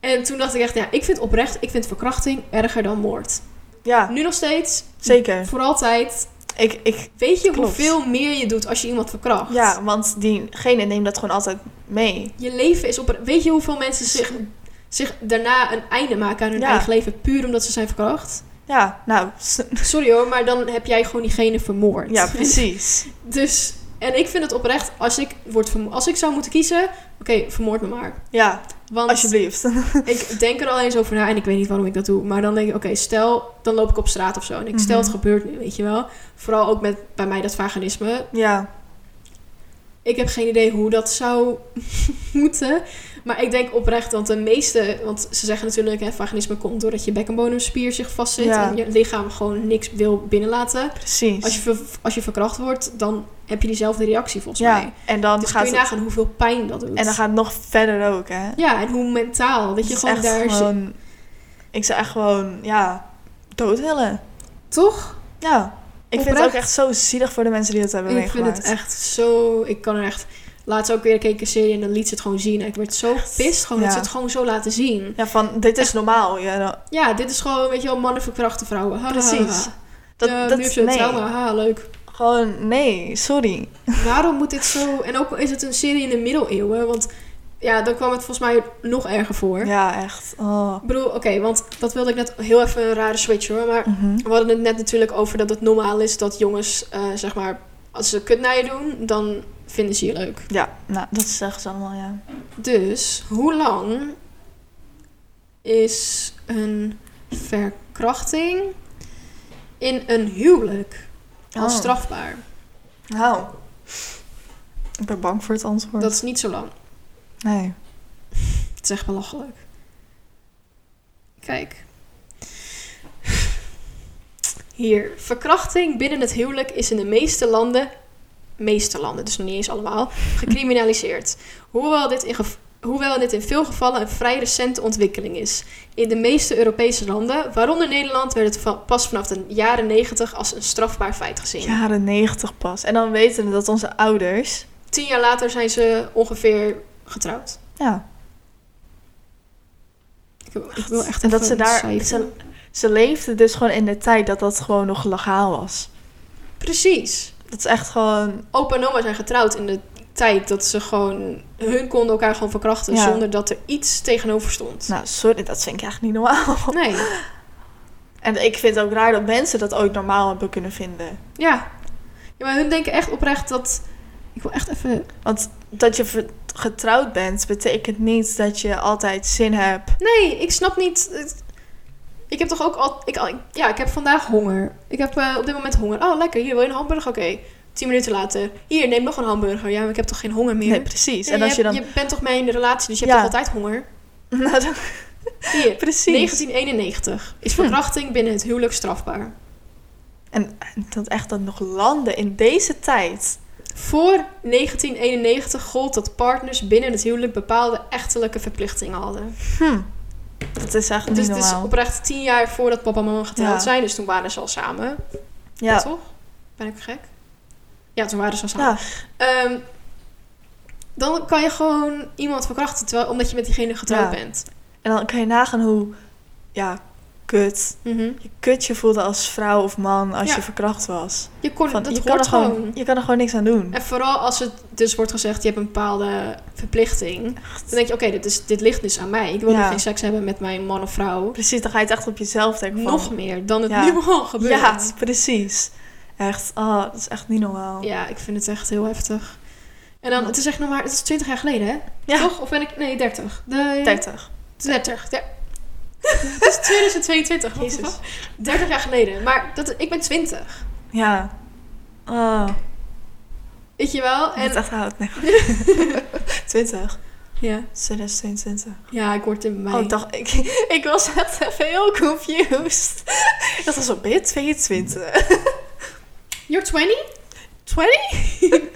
En toen dacht ik echt, ja, ik vind oprecht, ik vind verkrachting erger dan moord. Ja, Nu nog steeds, zeker. voor altijd. Ik, ik, Weet je Klopt. hoeveel meer je doet als je iemand verkracht? ja, want diegene neemt dat gewoon altijd mee. Je leven is op... Weet je hoeveel mensen zich, zich daarna een einde maken aan hun Ja. eigen leven... puur omdat ze zijn verkracht? Ja, nou, Sorry hoor, maar dan heb jij gewoon diegene vermoord. ja, (laughs) precies. Dus... En ik vind het oprecht, als ik, word als ik zou moeten kiezen... Oké, vermoord me maar. Ja, Want alsjeblieft. (laughs) ik denk er al eens over na en ik weet niet waarom ik dat doe. Maar dan denk ik, oké, stel, dan loop ik op straat of zo. En ik stel Mhm. het gebeurt nu, weet je wel. Vooral ook met bij mij dat vaginisme. Ja, Ik heb geen idee hoe dat zou (laughs) moeten. Maar ik denk oprecht dat de meeste... Want ze zeggen natuurlijk, hè, vaginisme komt doordat je bekkenbodemspier zich vastzit. Ja. En je lichaam gewoon niks wil binnenlaten. precies. Als je, als je verkracht wordt, dan heb je diezelfde reactie volgens ja, mij. en dan Dus kun gaat je het... nagaan hoeveel pijn dat doet. En dan gaat het nog verder ook, hè. Ja, en hoe mentaal. Dat je gewoon echt daar... gewoon... Ik zou echt gewoon, ja, dood willen. Toch? Ja. Ik vind het ook echt zo zielig voor de mensen die het hebben Ik vind meegemaakt. het echt zo... Ik kan er echt... Laatst ook weer keek een serie en dan liet ze het gewoon zien. En ik werd zo pist gewoon dat Ja. ze het gewoon zo laten zien. Ja, van, dit is normaal. Ja, Ja, dit is gewoon, weet je wel, mannen verkrachten vrouwen. Ha, ha, ha, Precies. ha. dat, ja, dat een nee. trauma. Ha, leuk. Gewoon, nee, sorry. (laughs) Waarom moet dit zo... En ook is het een serie in de middeleeuwen, want... Ja, dan kwam het volgens mij nog erger voor. Ja, echt. Oh. Ik bedoel, oké, want dat wilde ik net heel even een rare switch hoor. Maar Mhm. we hadden het net natuurlijk over dat het normaal is dat jongens, eh, zeg maar, als ze kut naar je doen, dan vinden ze je leuk. Ja, nou, dat zeggen ze allemaal, ja. Dus, hoe lang is een verkrachting in een huwelijk als Oh. strafbaar? Nou, ik ben bang voor het antwoord. Dat is niet zo lang. Nee. Het is echt belachelijk. Kijk. Hier. Verkrachting binnen het huwelijk is in de meeste landen, meeste landen, dus nog niet eens allemaal, gecriminaliseerd. Hoewel dit in, hoewel dit in veel gevallen een vrij recente ontwikkeling is. In de meeste Europese landen, waaronder Nederland, werd het va- pas vanaf de jaren 90 als een strafbaar feit gezien. Jaren negentig pas. En dan weten we dat onze ouders... Tien jaar later zijn ze ongeveer getrouwd. Ja, Ik wil, ik wil echt En dat ze daar- ze- ze leefden dus gewoon in de tijd dat dat gewoon nog legaal was. Precies. Dat is echt gewoon... opa en oma zijn getrouwd in de tijd dat ze gewoon... Hun konden elkaar gewoon verkrachten Ja. zonder dat er iets tegenover stond. Nou, sorry, dat vind ik echt niet normaal. (laughs) Nee. En ik vind het ook raar dat mensen dat ooit normaal hebben kunnen vinden. Ja. ja. Maar hun denken echt oprecht dat... Ik wil echt even... Want dat je getrouwd bent, betekent niet dat je altijd zin hebt. Nee, ik snap niet... Ik heb toch ook al... Ik, ja, ik heb vandaag honger. Ik heb eh, op dit moment honger. Oh, lekker. Hier, wil je een hamburger? Oké. Tien minuten later. Hier, neem nog een hamburger. Ja, maar ik heb toch geen honger meer? Nee, precies. Ja, En als je hebt- dan... je bent toch mee in de relatie, dus je Ja. hebt toch altijd honger? (laughs) Nou, dan- Hier, (laughs) precies. 1991 is Hm. verkrachting binnen het huwelijk strafbaar. En en dat echt dan nog landen in deze tijd. Voor 1991 gold dat partners binnen het huwelijk bepaalde echtelijke verplichtingen hadden. Hm. Dat is echt niet Dus het is normaal. oprecht tien jaar voordat papa en mama getrouwd Ja. zijn. Dus toen waren ze al samen. Ja. Toch? Ben ik gek? Ja, toen waren ze al samen. ja. Ehm, dan kan je gewoon iemand verkrachten terwijl, omdat je met diegene getrouwd Ja. bent. En dan kan je nagaan hoe... Ja, kut. Mhm. Je kut je voelde als vrouw of man als Ja. je verkracht was. Je, kon, Van, dat je, kan hoort er gewoon, gewoon. je kan er gewoon niks aan doen. En vooral als het dus wordt gezegd, je hebt een bepaalde verplichting. Dan denk je, oké, dit, is, dit ligt dus aan mij. Ik wil Ja. geen seks hebben met mijn man of vrouw. Precies, dan ga je het echt op jezelf denken van... Nog meer dan het Ja. nu al gebeurt. Ja, precies. Echt, oh, dat is echt niet normaal. Ja, ik vind het echt heel heftig. En dan, het is echt nog maar, het is 20 jaar geleden, hè? Ja. Toch? Of ben ik, nee, 30. De, 30. 30. Ja. (laughs) het is 2022. what the Jezus. fuck? 30 jaar geleden. Maar dat, ik ben 20. Ja. Oh. Weet je wel? En... Het oud. Nee. (laughs) 20. ja. 2022. ja, ik word in mei. Oh, ik dacht, ik, (laughs) ik was echt even heel confused. Dat was ben je 22? You're 20? 20?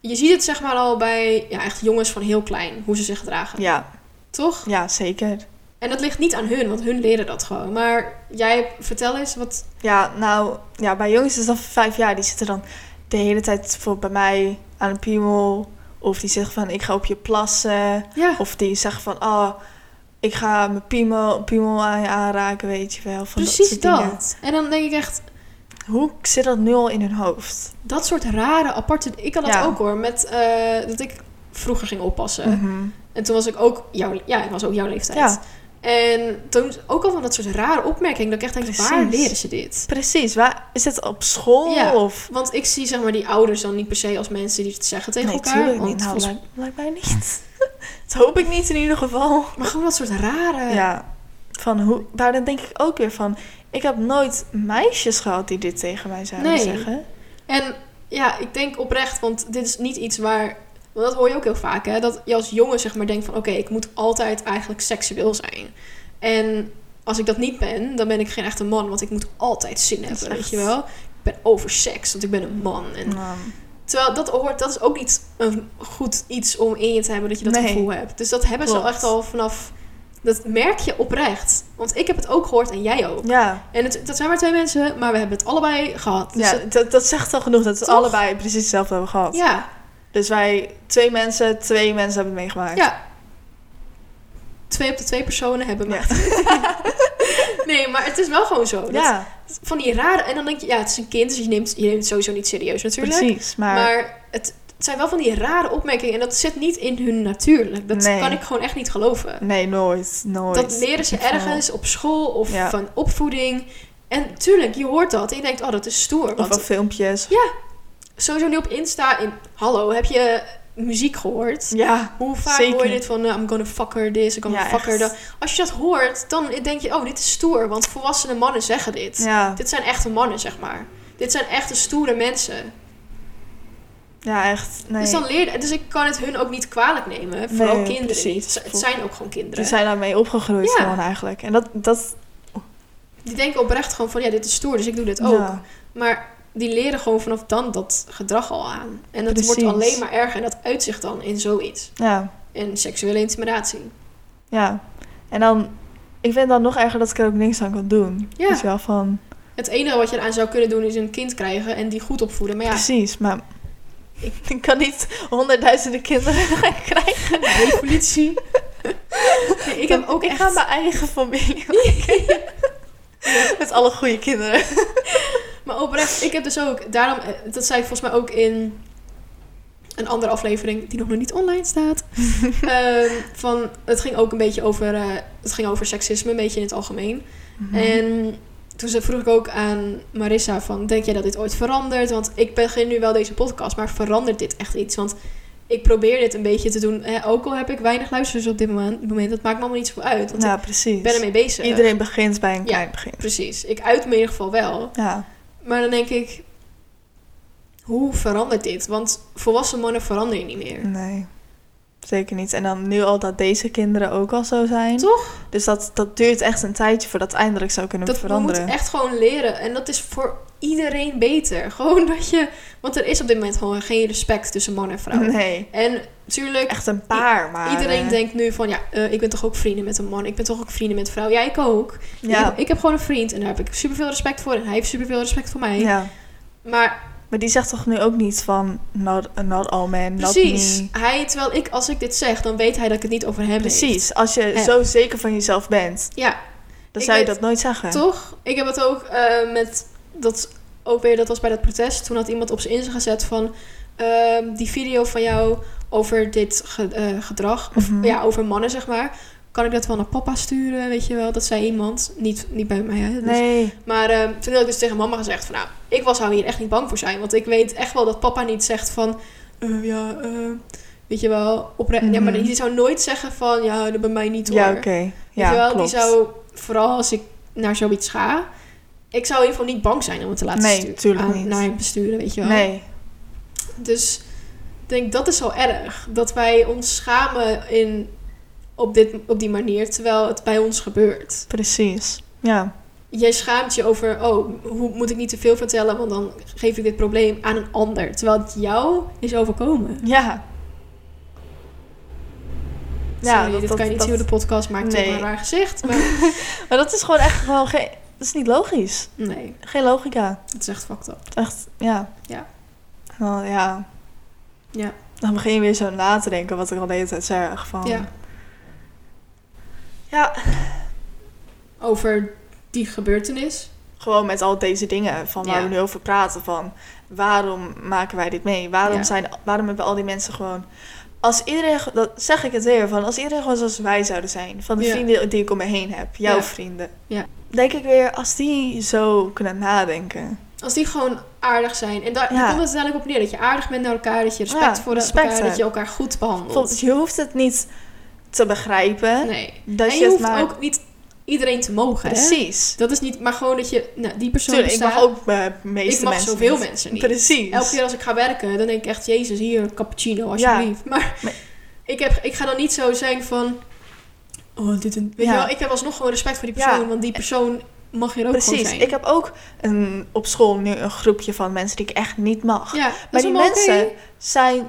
Je ziet het zeg maar al bij ja, echt jongens van heel klein, hoe ze zich gedragen. Ja, Toch? ja, zeker. En dat ligt niet aan hun, want hun leren dat gewoon. Maar jij, vertel eens wat... Ja, nou, ja, bij jongens is dat vijf jaar. Die zitten dan de hele tijd bijvoorbeeld bij mij aan een piemel. Of die zeggen van, ik ga op je plassen. Ja, Of die zeggen van, oh, ik ga mijn piemel, piemel aan je aanraken, weet je wel. Van precies dat. En dan denk ik echt, Hoe zit dat nu al in hun hoofd? dat soort rare, aparte... Ik had dat Ja. ook hoor, met eh, dat ik vroeger ging oppassen. Mhm. En toen was ik ook jouw... Ja, ik was ook jouw leeftijd. Ja. En toen ook al van dat soort rare opmerkingen. Dat ik echt denk, Precies. waar leren ze dit? Precies, waar, is het op school Ja. of... Want ik zie zeg maar die ouders dan niet per se als mensen die het zeggen tegen Nee, elkaar. tuurlijk want niet. Nou, volgens- lijkt, mij niet. (laughs) dat hoop ik niet in ieder geval. Maar gewoon dat soort rare... Ja, van hoe... Maar dan denk ik ook weer van... Ik heb nooit meisjes gehad die dit tegen mij zouden Nee. zeggen. En ja, ik denk oprecht, want dit is niet iets waar... Want dat hoor je ook heel vaak, hè. Dat je als jongen zeg maar denkt van... Oké, ik moet altijd eigenlijk seksueel zijn. En als ik dat niet ben, dan ben ik geen echte man. Want ik moet altijd zin hebben, weet je wel. Ik ben over seks, want ik ben een man. En Terwijl dat hoort, dat is ook niet een goed iets om in je te hebben dat je dat Nee. gevoel hebt. Dus dat hebben ze echt al vanaf. Dat merk je oprecht. Want ik heb het ook gehoord en jij ook. ja, En het, dat zijn maar twee mensen, maar we hebben het allebei gehad. Dus ja dat- dat, dat zegt al genoeg dat we allebei precies hetzelfde hebben gehad. ja, Dus wij, twee mensen, twee mensen hebben het meegemaakt. ja. Twee op de twee personen hebben Ja. (laughs) nee, maar het is wel gewoon zo. Ja, Van die rare. En dan denk je, ja, het is een kind, dus je neemt, je neemt het sowieso niet serieus natuurlijk. precies. Maar, Maar, het, het zijn wel van die rare opmerkingen en dat zit niet in hun natuurlijk. Dat Nee. kan ik gewoon echt niet geloven. nee, nooit, nooit. Dat leren ze ergens op school of Ja. van opvoeding. En tuurlijk, je hoort dat en je denkt, oh, dat is stoer. Of Want van filmpjes. Sowieso nu op Insta, in, hallo, heb je muziek gehoord? Ja, Hoe vaak Zeker. hoor je dit van, uh, I'm gonna fuck her this, I'm gonna Ja, fuck her echt. that. Als je dat hoort, dan denk je, oh, dit is stoer. Want volwassene mannen zeggen dit. ja, Dit zijn echte mannen, zeg maar. Dit zijn echte stoere mensen. ja, echt. Nee. Dus dan leer dus ik kan het hun ook niet kwalijk nemen. Vooral Nee, kinderen precies. niet. Het zijn ook gewoon kinderen. Die zijn daarmee opgegroeid Ja. gewoon eigenlijk. En dat, dat Die denken oprecht gewoon van, ja, dit is stoer, dus ik doe dit ook. ja, Maar die leren gewoon vanaf dan dat gedrag al aan. En dat wordt alleen maar erger. En dat uitzicht dan in zoiets. ja, In seksuele intimidatie. ja. En dan, ik vind dan nog erger dat ik er ook niks aan kan doen. Ja. Dus wel van, Het enige wat je eraan zou kunnen doen is een kind krijgen en die goed opvoeden. Maar ja, precies, maar ik, (laughs) kan niet honderdduizenden kinderen (laughs) krijgen. revolutie. Nee, ik heb ook ik echt... ga mijn eigen familie (laughs) Met alle goede kinderen. Maar oprecht, ik heb dus ook... Daarom, eh, dat zei ik volgens mij ook in een andere aflevering die nog niet online staat. (laughs) Ehm, van, het ging ook een beetje over... eh, het ging over seksisme, een beetje in het algemeen. Mhm. En toen ze- vroeg ik ook aan Marissa van... Denk jij dat dit ooit verandert? Want ik begin nu wel deze podcast, maar verandert dit echt iets? Want ik probeer dit een beetje te doen. Ook al heb ik weinig luisteraars op dit moment, dat maakt me allemaal niet zo uit. Want ja, ik precies. ben ermee bezig. Iedereen begint bij een Ja. klein begin. Precies. Ik uit me in ieder geval wel. Ja, Maar dan denk ik... Hoe verandert dit? Want volwassen mannen veranderen niet meer. nee. Zeker niet. En dan nu al dat deze kinderen ook al zo zijn. Toch? Dus dat, dat duurt echt een tijdje voordat het eindelijk zou kunnen Dat we veranderen. moeten echt gewoon leren. En dat is voor iedereen beter. (laughs) Gewoon dat je... Want er is op dit moment gewoon geen respect tussen man en vrouw. Nee, En natuurlijk... echt een paar, maar... Iedereen eh, denkt nu van, ja, eh, ik ben toch ook vrienden met een man. Ik ben toch ook vrienden met een vrouw. Ja, ik ook. Ik, Ja, heb, ik heb gewoon een vriend en daar heb ik superveel respect voor. En hij heeft superveel respect voor mij. ja. Maar Maar die zegt toch nu ook niet van... Not, not all men, not precies. Hij, terwijl ik, als ik dit zeg, dan weet hij dat ik het niet over hem heeft. Precies. Als je zo zeker van jezelf bent, Ja, dan Ik zou je weet- dat nooit zeggen. toch? Ik heb het ook eh, met, dat ook weer, dat was bij dat protest. Toen had iemand op zijn Insta gezet van, ehm, die video van jou over dit ge- eh, gedrag. Of Mhm. ja, over mannen, zeg maar. Kan ik dat wel naar papa sturen, weet je wel? Dat zei iemand. Niet, niet bij mij, hè? Dus- Nee. Maar ehm, toen had ik dus tegen mama gezegd van... Nou, ik was zou hier echt niet bang voor zijn. Want ik weet echt wel dat papa niet zegt van... eh, ja, eh, weet je wel, oprecht. Ja, maar Mhm. die zou nooit zeggen van... Ja, dat bij mij niet hoor. Ja, oké. Weet Ja, je wel, klopt. die zou... Vooral als ik naar zoiets ga... Ik zou in ieder geval niet bang zijn om het te laten Nee, sturen. tuurlijk aan- niet. Naar hem besturen, weet je wel. Nee. Dus ik denk dat is al erg. Dat wij ons schamen in, op, dit, op die manier, terwijl het bij ons gebeurt. Precies. Ja. Jij schaamt je over, oh, hoe moet ik niet te veel vertellen, want dan geef ik dit probleem aan een ander. Terwijl het jou is overkomen. Ja. Ja, dit kan je niet zien op de podcast, maakt Nee. een raar gezicht. Maar (laughs) Maar dat is gewoon echt gewoon geen... Dat is niet logisch. nee, Geen logica. het is echt fucked up. Echt, ja. Ja. Dan, ja. Ja. Dan begin je weer zo na te denken wat ik al de hele tijd zeg. Van, Ja. Ja, Over die gebeurtenis. gewoon met al deze dingen van waar Ja. we nu over praten. Van waarom maken wij dit mee? Waarom, Ja. zijn, waarom hebben al die mensen gewoon... Als iedereen, dat zeg ik het weer, van als iedereen gewoon zoals wij zouden zijn. Van de Ja. vrienden die ik om me heen heb. Jouw vrienden. Ja. Denk ik weer, als die zo kunnen nadenken. Als die gewoon aardig zijn. En daar, Ja. komt het uiteindelijk op neer. Dat je aardig bent naar elkaar. Dat je respect voor respect elkaar. Dat hebt. je elkaar goed behandelt. Je hoeft het niet te begrijpen. Nee. Dat en je, je hoeft maar... ook niet iedereen te mogen. Hè? Precies. Dat is niet, maar gewoon dat je, nou, die persoon Tuurlijk, ik bestaat. mag ook de meeste ik mag mensen zoveel niet. mensen niet. Precies. Elke keer als ik ga werken, dan denk ik echt, jezus, hier, cappuccino, Ja. alsjeblieft. Maar Maar- (laughs) ik, heb, ik ga dan niet zo zijn van, oh, dit en... Weet Ja. je wel, ik heb alsnog gewoon respect voor die persoon, Ja. want die persoon mag hier ook gewoon Precies. zijn. Ik heb ook een, op school nu een groepje van mensen die ik echt niet mag. ja, maar die mensen zijn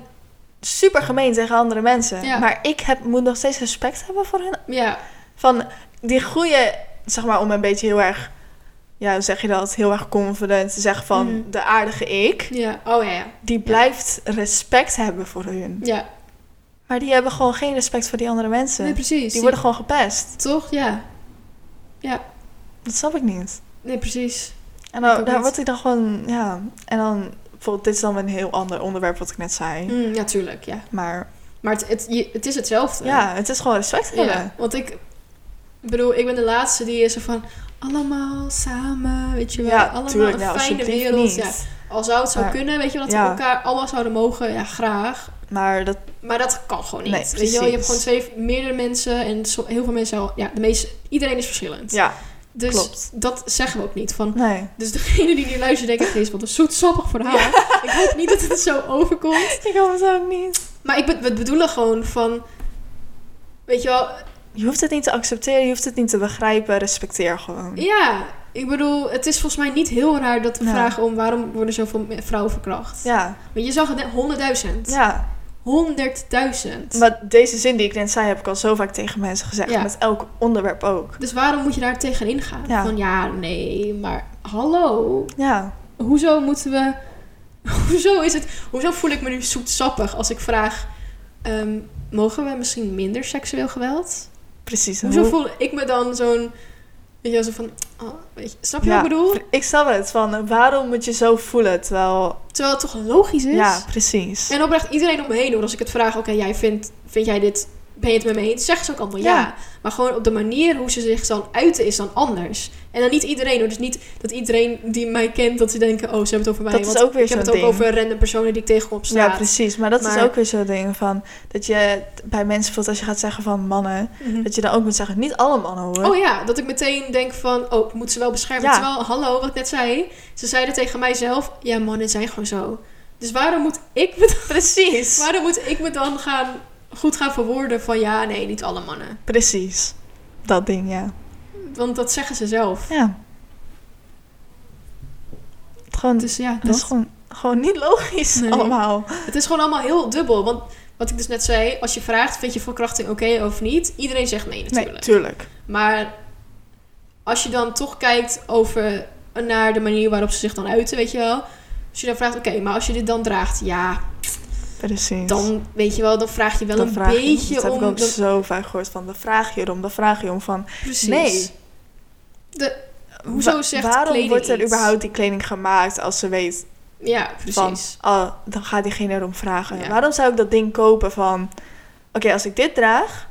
super gemeen tegen andere mensen. Ja. Maar ik heb, moet nog steeds respect hebben voor hen. Ja, Van die goede, zeg maar, om een beetje heel erg, ja, hoe zeg je dat, heel erg confident te zeggen van Mhm. de aardige ik. ja, oh ja, ja. Die blijft respect hebben voor hun. Ja, Maar die hebben gewoon geen respect voor die andere mensen. nee, precies. die worden gewoon gepest. Toch? Ja. Ja, Dat snap ik niet. nee, precies. En dan, daar word ik dan gewoon, ja. En dan, bijvoorbeeld, dit is dan een heel ander onderwerp wat ik net zei. Mm, ja, tuurlijk, ja. Maar Maar het, het, je- het is hetzelfde. ja, het is gewoon respect hebben. Ja, want ik bedoel, ik ben de laatste die is zo van allemaal samen, weet je wel, Ja, allemaal tuurlijk. een Nou, fijne wereld. niet. Ja, al zou het zo Maar- kunnen, weet je wel, dat we elkaar allemaal zouden mogen, ja, graag. Maar dat, Maar dat kan gewoon niet. Nee, weet je wel, je hebt gewoon twee, meerdere mensen en heel veel mensen, al, ja, de meeste, iedereen is verschillend. ja, dus klopt. dat zeggen we ook niet. Van, nee. dus degene die nu luistert denkt echt, wat een zoetsappig verhaal. (laughs) Ik hoop niet dat het zo overkomt. (laughs) Ik hoop het ook niet. Maar ik we bedoelen gewoon van, weet je wel, Je hoeft het niet te accepteren, je hoeft het niet te begrijpen. Respecteer gewoon. Ja, ik bedoel, het is volgens mij niet heel raar dat we vragen om waarom worden zoveel vrouwen verkracht. Ja, Maar je zag het net, 100.000. ja. 100.000. Maar deze zin die ik net zei, heb ik al zo vaak tegen mensen gezegd. Ja. Met elk onderwerp ook. Dus waarom moet je daar tegenin gaan? Ja. Van ja, nee, maar hallo. Ja, Hoezo moeten we... (laughs) Hoezo is het... Hoezo voel ik me nu zoetsappig als ik vraag... ehm, mogen we misschien minder seksueel geweld? precies. Hoezo Hoe- voel ik me dan zo'n... Weet je wel, zo van... oh, weet je, snap je Ja, wat ik bedoel? Ik snap het. Van, waarom moet je zo voelen? Terwijl, Terwijl het toch logisch is? ja, precies. En oprecht iedereen om me heen hoor. Als ik het vraag, oké, jij vindt, vind jij dit, ben je het met me eens? Zeggen ze ook allemaal ja. Ja. Maar gewoon op de manier hoe ze zich dan uiten is dan anders. En dan niet iedereen hoor. Dus niet dat iedereen die mij kent, dat ze denken, oh, ze hebben het over mij. Dat is Want ook weer ik heb het ook over random personen die ik tegenkom op Ja, precies. Maar dat is ook weer zo'n ding van... Dat je bij mensen, bijvoorbeeld als je gaat zeggen van mannen... Mhm. Dat je dan ook moet zeggen, niet alle mannen hoor. Oh ja, dat ik meteen denk van, oh, ik moet ze wel beschermen. Ja. Terwijl, hallo, wat ik net zei. Ze zeiden tegen mijzelf, ja, mannen zijn gewoon zo. Dus waarom moet ik me dan, Precies. (laughs) waarom moet ik me dan gaan, goed gaan verwoorden van, ja, nee, niet alle mannen. Precies. Dat ding, ja. Want dat zeggen ze zelf. Ja. Het Gewoon, Dus ja, dat is gewoon, gewoon niet logisch Nee. allemaal. Het is gewoon allemaal heel dubbel. Want wat ik dus net zei, als je vraagt, vind je verkrachting oké of niet? Iedereen zegt nee natuurlijk. Nee, tuurlijk. Maar als je dan toch kijkt over naar de manier waarop ze zich dan uiten, weet je wel. Als je dan vraagt, oké, maar als je dit dan draagt, ja, Precies. dan weet je wel, dan vraag je wel Dan een vraag je- beetje Dat heb om. ik ook dan- zo vaak gehoord van, dan vraag je erom, dan vraag je om van... precies. Nee. De, hoezo wa- zegt Waarom kleding wordt er iets? überhaupt die kleding gemaakt als ze weet Ja, van... precies. Oh, dan gaat diegene erom vragen. Ja. Waarom zou ik dat ding kopen van... Oké, als ik dit draag,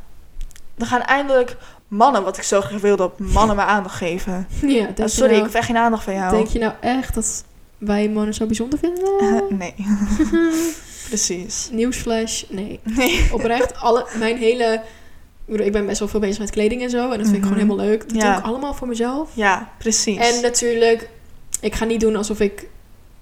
dan gaan eindelijk mannen, wat ik zo graag wilde, op mannen me aandacht geven. (laughs) Ja, Oh, je sorry, nou, ik heb echt geen aandacht van jou. Denk je nou echt dat wij mannen zo bijzonder vinden? (laughs) nee. (laughs) Precies. Nieuwsflash, nee. Nee. (laughs) Oprecht, alle, mijn hele... Ik ben best wel veel bezig met kleding en zo. En dat vind ik gewoon Mhm. helemaal leuk. Dat Ja. doe ik allemaal voor mezelf. Ja, precies. En natuurlijk, ik ga niet doen alsof ik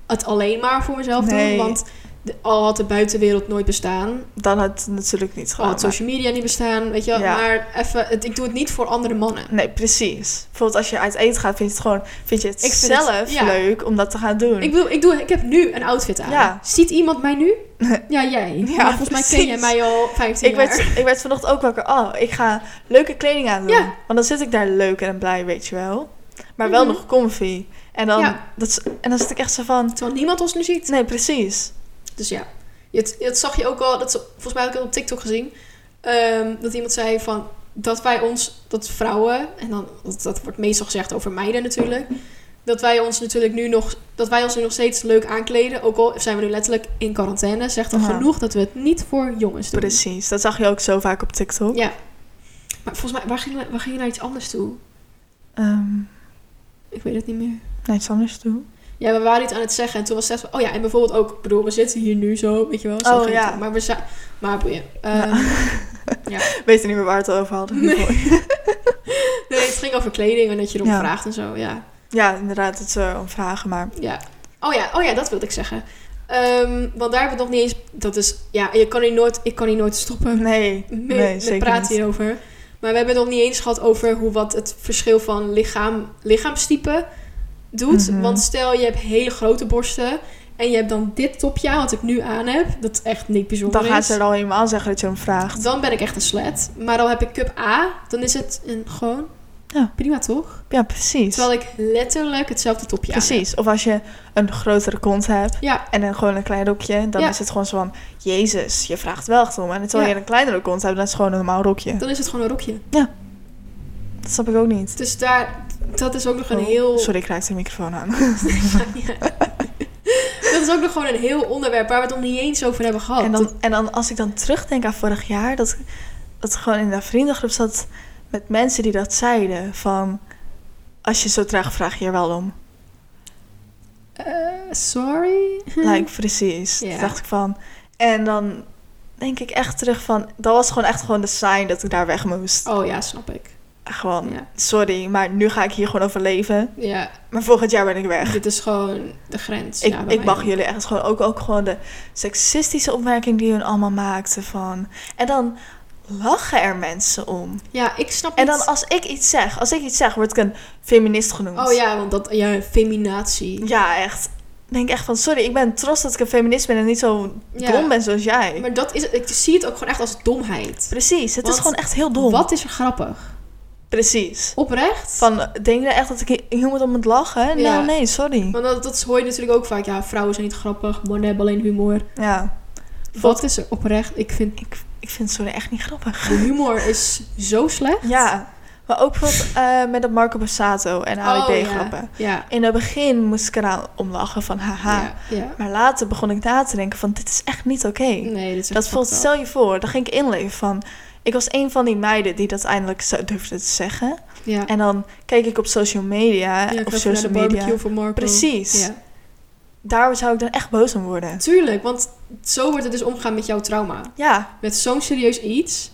het alleen maar voor mezelf Nee. doe. Want de- al had de buitenwereld nooit bestaan, Dan had het natuurlijk niet al gedaan. had social media niet bestaan, weet je wel. Ja. Maar even, ik doe het niet voor andere mannen. Nee, precies. Bijvoorbeeld als je uit eten gaat, vind je het gewoon... Vind je het Ik vind het- zelf ja. leuk om dat te gaan doen. Ik bedoel, ik, doe, ik heb nu een outfit aan. Ja. Ziet iemand mij nu? (laughs) Ja, jij. Ja, volgens mij ken jij mij al 15 Ik jaar. werd, ik werd vanochtend ook wakker. Oh, ik ga leuke kleding aan doen. Ja. Want dan zit ik daar leuk en blij, weet je wel. Maar wel Mhm. nog comfy. En dan, dat, en dan zit ik echt zo van... Terwijl niemand ons nu ziet. Nee, precies. Dus ja, het, dat zag je ook al, dat, volgens mij heb ik het op TikTok gezien, ehm, dat iemand zei van dat wij ons, dat vrouwen, en dan, dat, dat wordt meestal gezegd over meiden natuurlijk, dat wij ons natuurlijk nu nog, dat wij ons nu nog steeds leuk aankleden, ook al zijn we nu letterlijk in quarantaine, zegt al Ja. genoeg dat we het niet voor jongens doen. Precies. Dat zag je ook zo vaak op TikTok. Ja. Maar volgens mij, waar ging, waar ging je naar iets anders toe? Ehm, Ik weet het niet meer. naar iets anders toe. Ja, we waren iets aan het zeggen en toen was van, oh ja, en bijvoorbeeld ook, bedoel, we zitten hier nu zo, weet je wel. Zo Oh, het ja. Maar we zijn, maar boeien. Ehm, (laughs) ja. Weet je niet meer waar we het over hadden. (laughs) Nee, het ging over kleding en dat je erom Ja. vraagt en zo, ja. Ja, inderdaad. Het is eh, om vragen, maar... ja. Oh ja, oh ja, dat wilde ik zeggen. Ehm, want daar hebben we het nog niet eens... Dat is... Ja, je kan hier nooit, ik kan hier nooit stoppen Nee, met, nee, met zeker praten niet. hierover. Maar we hebben het nog niet eens gehad over hoe wat het verschil van lichaam, lichaamstype doet. Mhm. Want stel, je hebt hele grote borsten... En je hebt dan dit topje aan, wat ik nu aan heb. Dat echt niet bijzonder Dan gaan is. ze er al helemaal zeggen dat je hem vraagt. Dan ben ik echt een slet. Maar dan heb ik cup A. Dan is het een, gewoon... Ja. Prima, toch? Ja, precies. Terwijl ik letterlijk hetzelfde topje aan heb. Precies. Of als je een grotere kont hebt Ja, en dan gewoon een klein rokje, dan Ja. is het gewoon zo van, jezus, je vraagt wel echt om. En terwijl Ja. je een kleinere kont hebt, dan is het gewoon een normaal rokje. dan is het gewoon een rokje. Dat snap ik ook niet. Dus daar, dat is ook nog een Oh, heel... Sorry, ik raakte de microfoon aan. Ja. (laughs) Dat is ook nog gewoon een heel onderwerp waar we het nog niet eens over hebben gehad. En dan, en dan als ik dan terugdenk aan vorig jaar, dat, dat gewoon in de vriendengroep zat met mensen die dat zeiden. Van, als je zo traag vraag je er wel om. Eh, sorry? (laughs) Like, precies. Toen dacht ik van. En dan denk ik echt terug van, dat was gewoon echt gewoon de sign dat ik daar weg moest. Oh ja, snap ik. Gewoon, Ja. sorry, maar nu ga ik hier gewoon over leven. Ja, Maar volgend jaar ben ik weg. dit is gewoon de grens. Ik, ja, ik mag jullie echt gewoon ook, ook gewoon de seksistische opmerking die hun allemaal maakten van. En dan lachen er mensen om. Ja, ik snap En niet- dan als ik iets zeg, als ik iets zeg, word ik een feminist genoemd. Oh ja, want dat... Ja, feminatie. Ja, echt. Denk echt van, sorry, ik ben trots dat ik een feminist ben en niet zo Ja. dom ben zoals jij. Maar dat is het. Ik zie het ook gewoon echt als domheid. Precies, het Want is gewoon echt heel dom. Wat is er grappig? Precies. Oprecht? Van, denk je echt dat ik moet om het lachen? Ja. Nou, nee, sorry. Want dat, dat hoor je natuurlijk ook vaak. Ja, vrouwen zijn niet grappig. Mannen hebben alleen humor. Ja, Wat is er oprecht? Ik vind ik, ik vind sorry echt niet grappig. de humor is zo slecht. Ja, maar ook bijvoorbeeld eh, met dat Marco Borsato en Ali Oh, grappen. Ja. Ja. In het begin moest ik eraan om lachen van haha. Ja. Maar later begon ik na te denken van dit is echt niet oké. Nee, Dat echt voelt, stel je voor, dan ging ik inleven van... Ik was een van die meiden die dat eindelijk zo durfde te zeggen. Ja. En dan keek ik op social media, ja, of social barbecue media. voor Marco. Precies. Ja. Daar zou ik dan echt boos om worden. Tuurlijk, want zo wordt het dus omgaan met jouw trauma. Ja, Met zo'n serieus iets.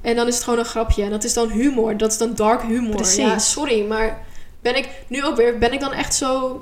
En dan is het gewoon een grapje. En dat is dan humor. Dat is dan dark humor. Precies. Ja, sorry, maar ben ik nu ook weer... Ben ik dan echt zo...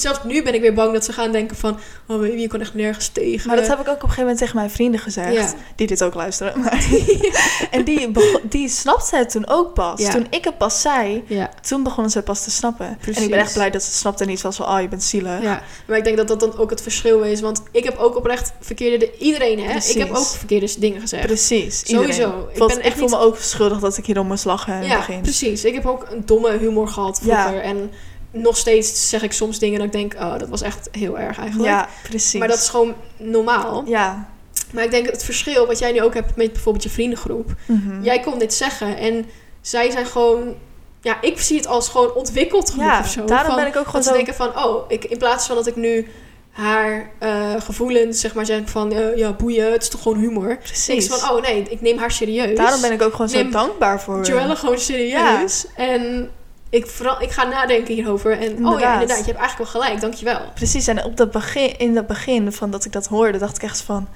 Zelfs nu ben ik weer bang dat ze gaan denken van... Oh, baby, je kan echt nergens tegen. maar dat heb ik ook op een gegeven moment tegen mijn vrienden gezegd. Ja. Die dit ook luisteren. Maar (laughs) (laughs) en die, die snapte het toen ook pas. Ja. Toen ik het pas zei, Ja, toen begonnen ze het pas te snappen. En ik Precies. ben echt blij dat ze het snapten en niet was van... Oh, je bent zielig. ja. Maar ik denk dat dat dan ook het verschil is. Want ik heb ook oprecht verkeerde... de- Iedereen, hè? Precies. Ik heb ook verkeerde dingen gezegd. Precies. Sowieso. iedereen. Ik ben echt ik voel niet- me ook schuldig dat ik hierom moest lachen in het Ja, begin. precies. Ik heb ook een domme humor gehad vroeger. En nog steeds zeg ik soms dingen dat ik denk... Oh, dat was echt heel erg eigenlijk. Ja, precies. Maar dat is gewoon normaal. Ja. Maar ik denk het verschil wat jij nu ook hebt met bijvoorbeeld je vriendengroep. Mhm. Jij kon dit zeggen en zij zijn gewoon... Ja, ik zie het als gewoon ontwikkeld genoeg Ja, of zo. daarom Van- ben ik ook gewoon dat ze denken van, oh, ik, in plaats van dat ik nu haar eh, gevoelens, zeg maar, zeg van... eh, ja, boeien, het is toch gewoon humor. Precies. van, oh nee, ik neem haar serieus. Daarom ben ik ook gewoon zo dankbaar voor Joelle gewoon serieus. En ik, vooral, ik ga nadenken hierover. En oh ja, Inderdaad. inderdaad, je hebt eigenlijk wel gelijk, dankjewel. Precies, en op dat begin, in dat begin van dat ik dat hoorde, dacht ik echt van...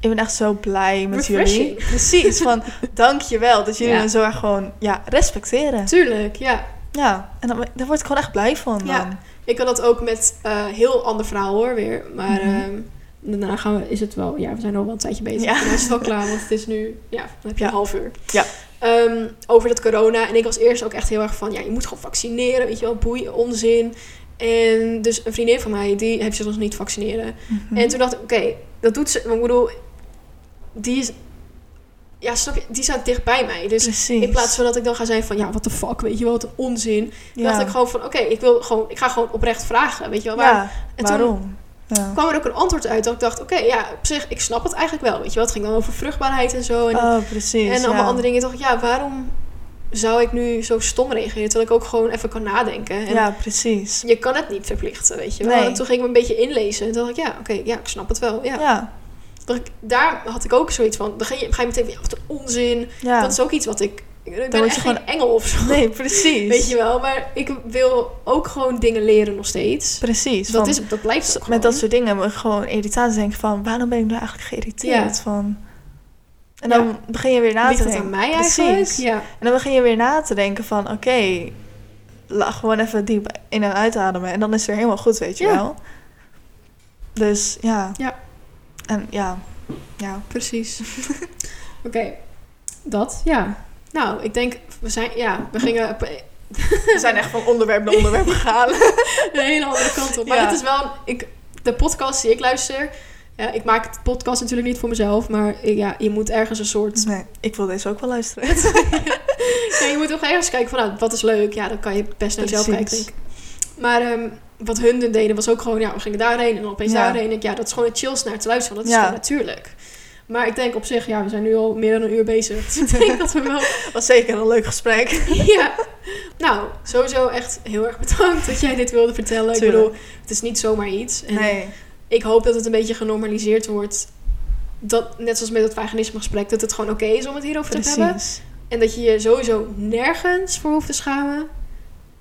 Ik ben echt zo blij met jullie. (laughs) Precies, van dankjewel dat jullie Ja. me zo erg gewoon ja, respecteren. Tuurlijk, ja. Ja, en dan, daar word ik gewoon echt blij van. Ja. Dan. Ik had dat ook met eh heel ander verhaal hoor weer. Maar Mhm. ehm, daarna gaan we, is het wel, ja, we zijn al wel een tijdje bezig. Ja. Ja. Dan is het wel klaar, want het is nu, ja, dan heb je een half uur. Ja. Ehm, over dat corona. En ik was eerst ook echt heel erg van, ja, je moet gewoon vaccineren, weet je wel, boeien, onzin. En dus een vriendin van mij, die heeft zich nog niet vaccineren. Mhm. En toen dacht ik, oké, dat doet ze. maar Ik bedoel, die is. Ja, snap je? Die staat dicht bij mij. Dus Precies. in plaats van dat ik dan ga zijn van, ja, wat de fuck, weet je wel, wat een onzin. ja. dacht ik gewoon van, oké, ik wil gewoon, ik ga gewoon oprecht vragen, weet je wel. Waar, ja, en toen- waarom? Ja. kwam er ook een antwoord uit dat ik dacht, oké, ja, op zich, ik snap het eigenlijk wel, weet je wel. Het ging dan over vruchtbaarheid en zo. En, Oh, precies. en allemaal ja. andere dingen. Dacht ik, ja, waarom zou ik nu zo stom reageren? Terwijl ik ook gewoon even kan nadenken. En Ja, precies. je kan het niet verplichten, weet je wel. Nee. En toen ging ik me een beetje inlezen. En toen dacht ik, ja, oké, ja, ik snap het wel. Ja. Daar had ik ook zoiets van. Dan ga je, ga je meteen van, ja, wat een onzin. Dat is ook iets wat ik... Ik ben je echt gewoon- geen engel of zo. Nee, precies. Weet je wel, maar ik wil ook gewoon dingen leren nog steeds. Precies. Dat, is, dat blijft met dat soort dingen gewoon irritatie denken van... waarom ben ik nu eigenlijk geïrriteerd? Ja. Van... En dan Ja. begin je weer na Ligt te denken. aan mij Precies. eigenlijk? Ja. En dan begin je weer na te denken van... oké, la- gewoon even diep in en uitademen. En dan is het weer helemaal goed, weet je Ja. wel. Dus ja. Ja. En ja. Ja. Precies. (laughs) Oké, dat, ja. Nou, ik denk, we zijn, ja, we gingen We zijn echt van onderwerp naar onderwerp (laughs) gegaan. een hele andere kant op. Maar Ja. het is wel, ik, de podcast die ik luister, ja, ik maak de podcast natuurlijk niet voor mezelf, maar ja, je moet ergens een soort, Nee, ik wil deze ook wel luisteren. (laughs) ja, je moet ook ergens kijken van, nou, wat is leuk? Ja, dan kan je best naar jezelf kijken, Precies. denk ik. Maar ehm, wat hun deden was ook gewoon, ja, we gingen daarheen en dan opeens Ja. daarheen. En ik, ja, dat is gewoon het chills naar te luisteren, want dat is Ja. gewoon natuurlijk. Maar ik denk op zich, ja, we zijn nu al meer dan een uur bezig. Dus (laughs) ik denk dat we wel (laughs) was zeker een leuk gesprek. (laughs) ja. Nou, sowieso echt heel erg bedankt dat jij dit wilde vertellen. Ik bedoel, het is niet zomaar iets. En Nee. ik hoop dat het een beetje genormaliseerd wordt. Dat, net zoals met het vaginisme gesprek, dat het gewoon oké is om het hierover te hebben. En dat je je sowieso nergens voor hoeft te schamen.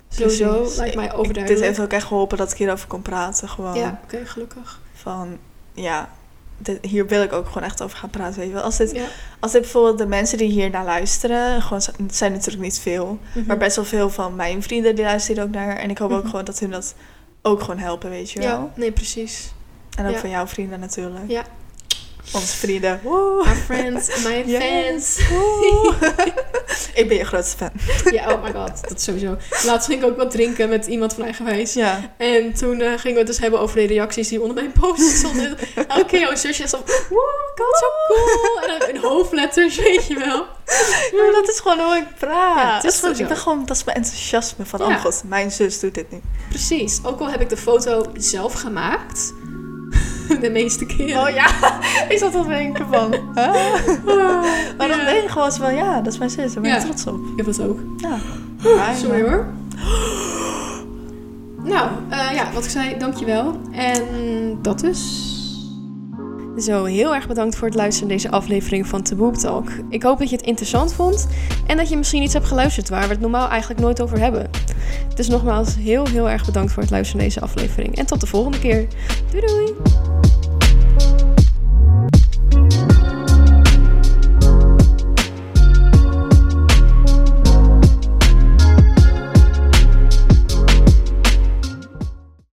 Sowieso, Precies. lijkt mij Ik- overduidelijk. Dit heeft ook echt geholpen dat ik hierover kon praten. Gewoon Ja, oké, gelukkig. van, ja, dit, hier wil ik ook gewoon echt over gaan praten. Weet je wel. Als dit, Ja. als dit bijvoorbeeld de mensen die hier naar luisteren, gewoon, het zijn natuurlijk niet veel, Mhm. maar best wel veel van mijn vrienden die luisteren ook naar. En ik hoop ook Mhm. gewoon dat hun dat ook gewoon helpen, weet je wel. Ja, nee, precies. En ook Ja. van jouw vrienden natuurlijk. Ja. Onze vrienden. Woe. Our friends, my (laughs) Yes. fans. (laughs) Ik ben je grootste fan. Ja, oh my god, dat is sowieso. Laatst ging ik ook wat drinken met iemand van Eigenwijs. Ja. En toen eh, gingen we het dus hebben over de reacties die onder mijn post (laughs) stonden. Elke keer jouw zusje is zo, wow, god, zo cool. En dan in hoofdletters, weet je wel. Maar dat is gewoon hoe ik praat. Ja, het is Dat gewoon, ik ben gewoon, dat is mijn enthousiasme van, Ja. oh god, mijn zus doet dit nu. Precies. Ook al heb ik de foto zelf gemaakt. (laughs) De meeste keren. Oh ja, ik zat te denken van, huh? (laughs) Maar dan ben je gewoon van, ja, dat is mijn zus, daar ben ik trots op. Ik dat ook. Ja. Sorry hoor. (gasps) Nou, eh, ja, wat ik zei, dankjewel. En dat dus. Zo, heel erg bedankt voor het luisteren naar deze aflevering van Taboe Talk. Ik hoop dat je het interessant vond en dat je misschien iets hebt geluisterd waar we het normaal eigenlijk nooit over hebben. Dus nogmaals, heel heel erg bedankt voor het luisteren naar deze aflevering. En tot de volgende keer. Doei doei!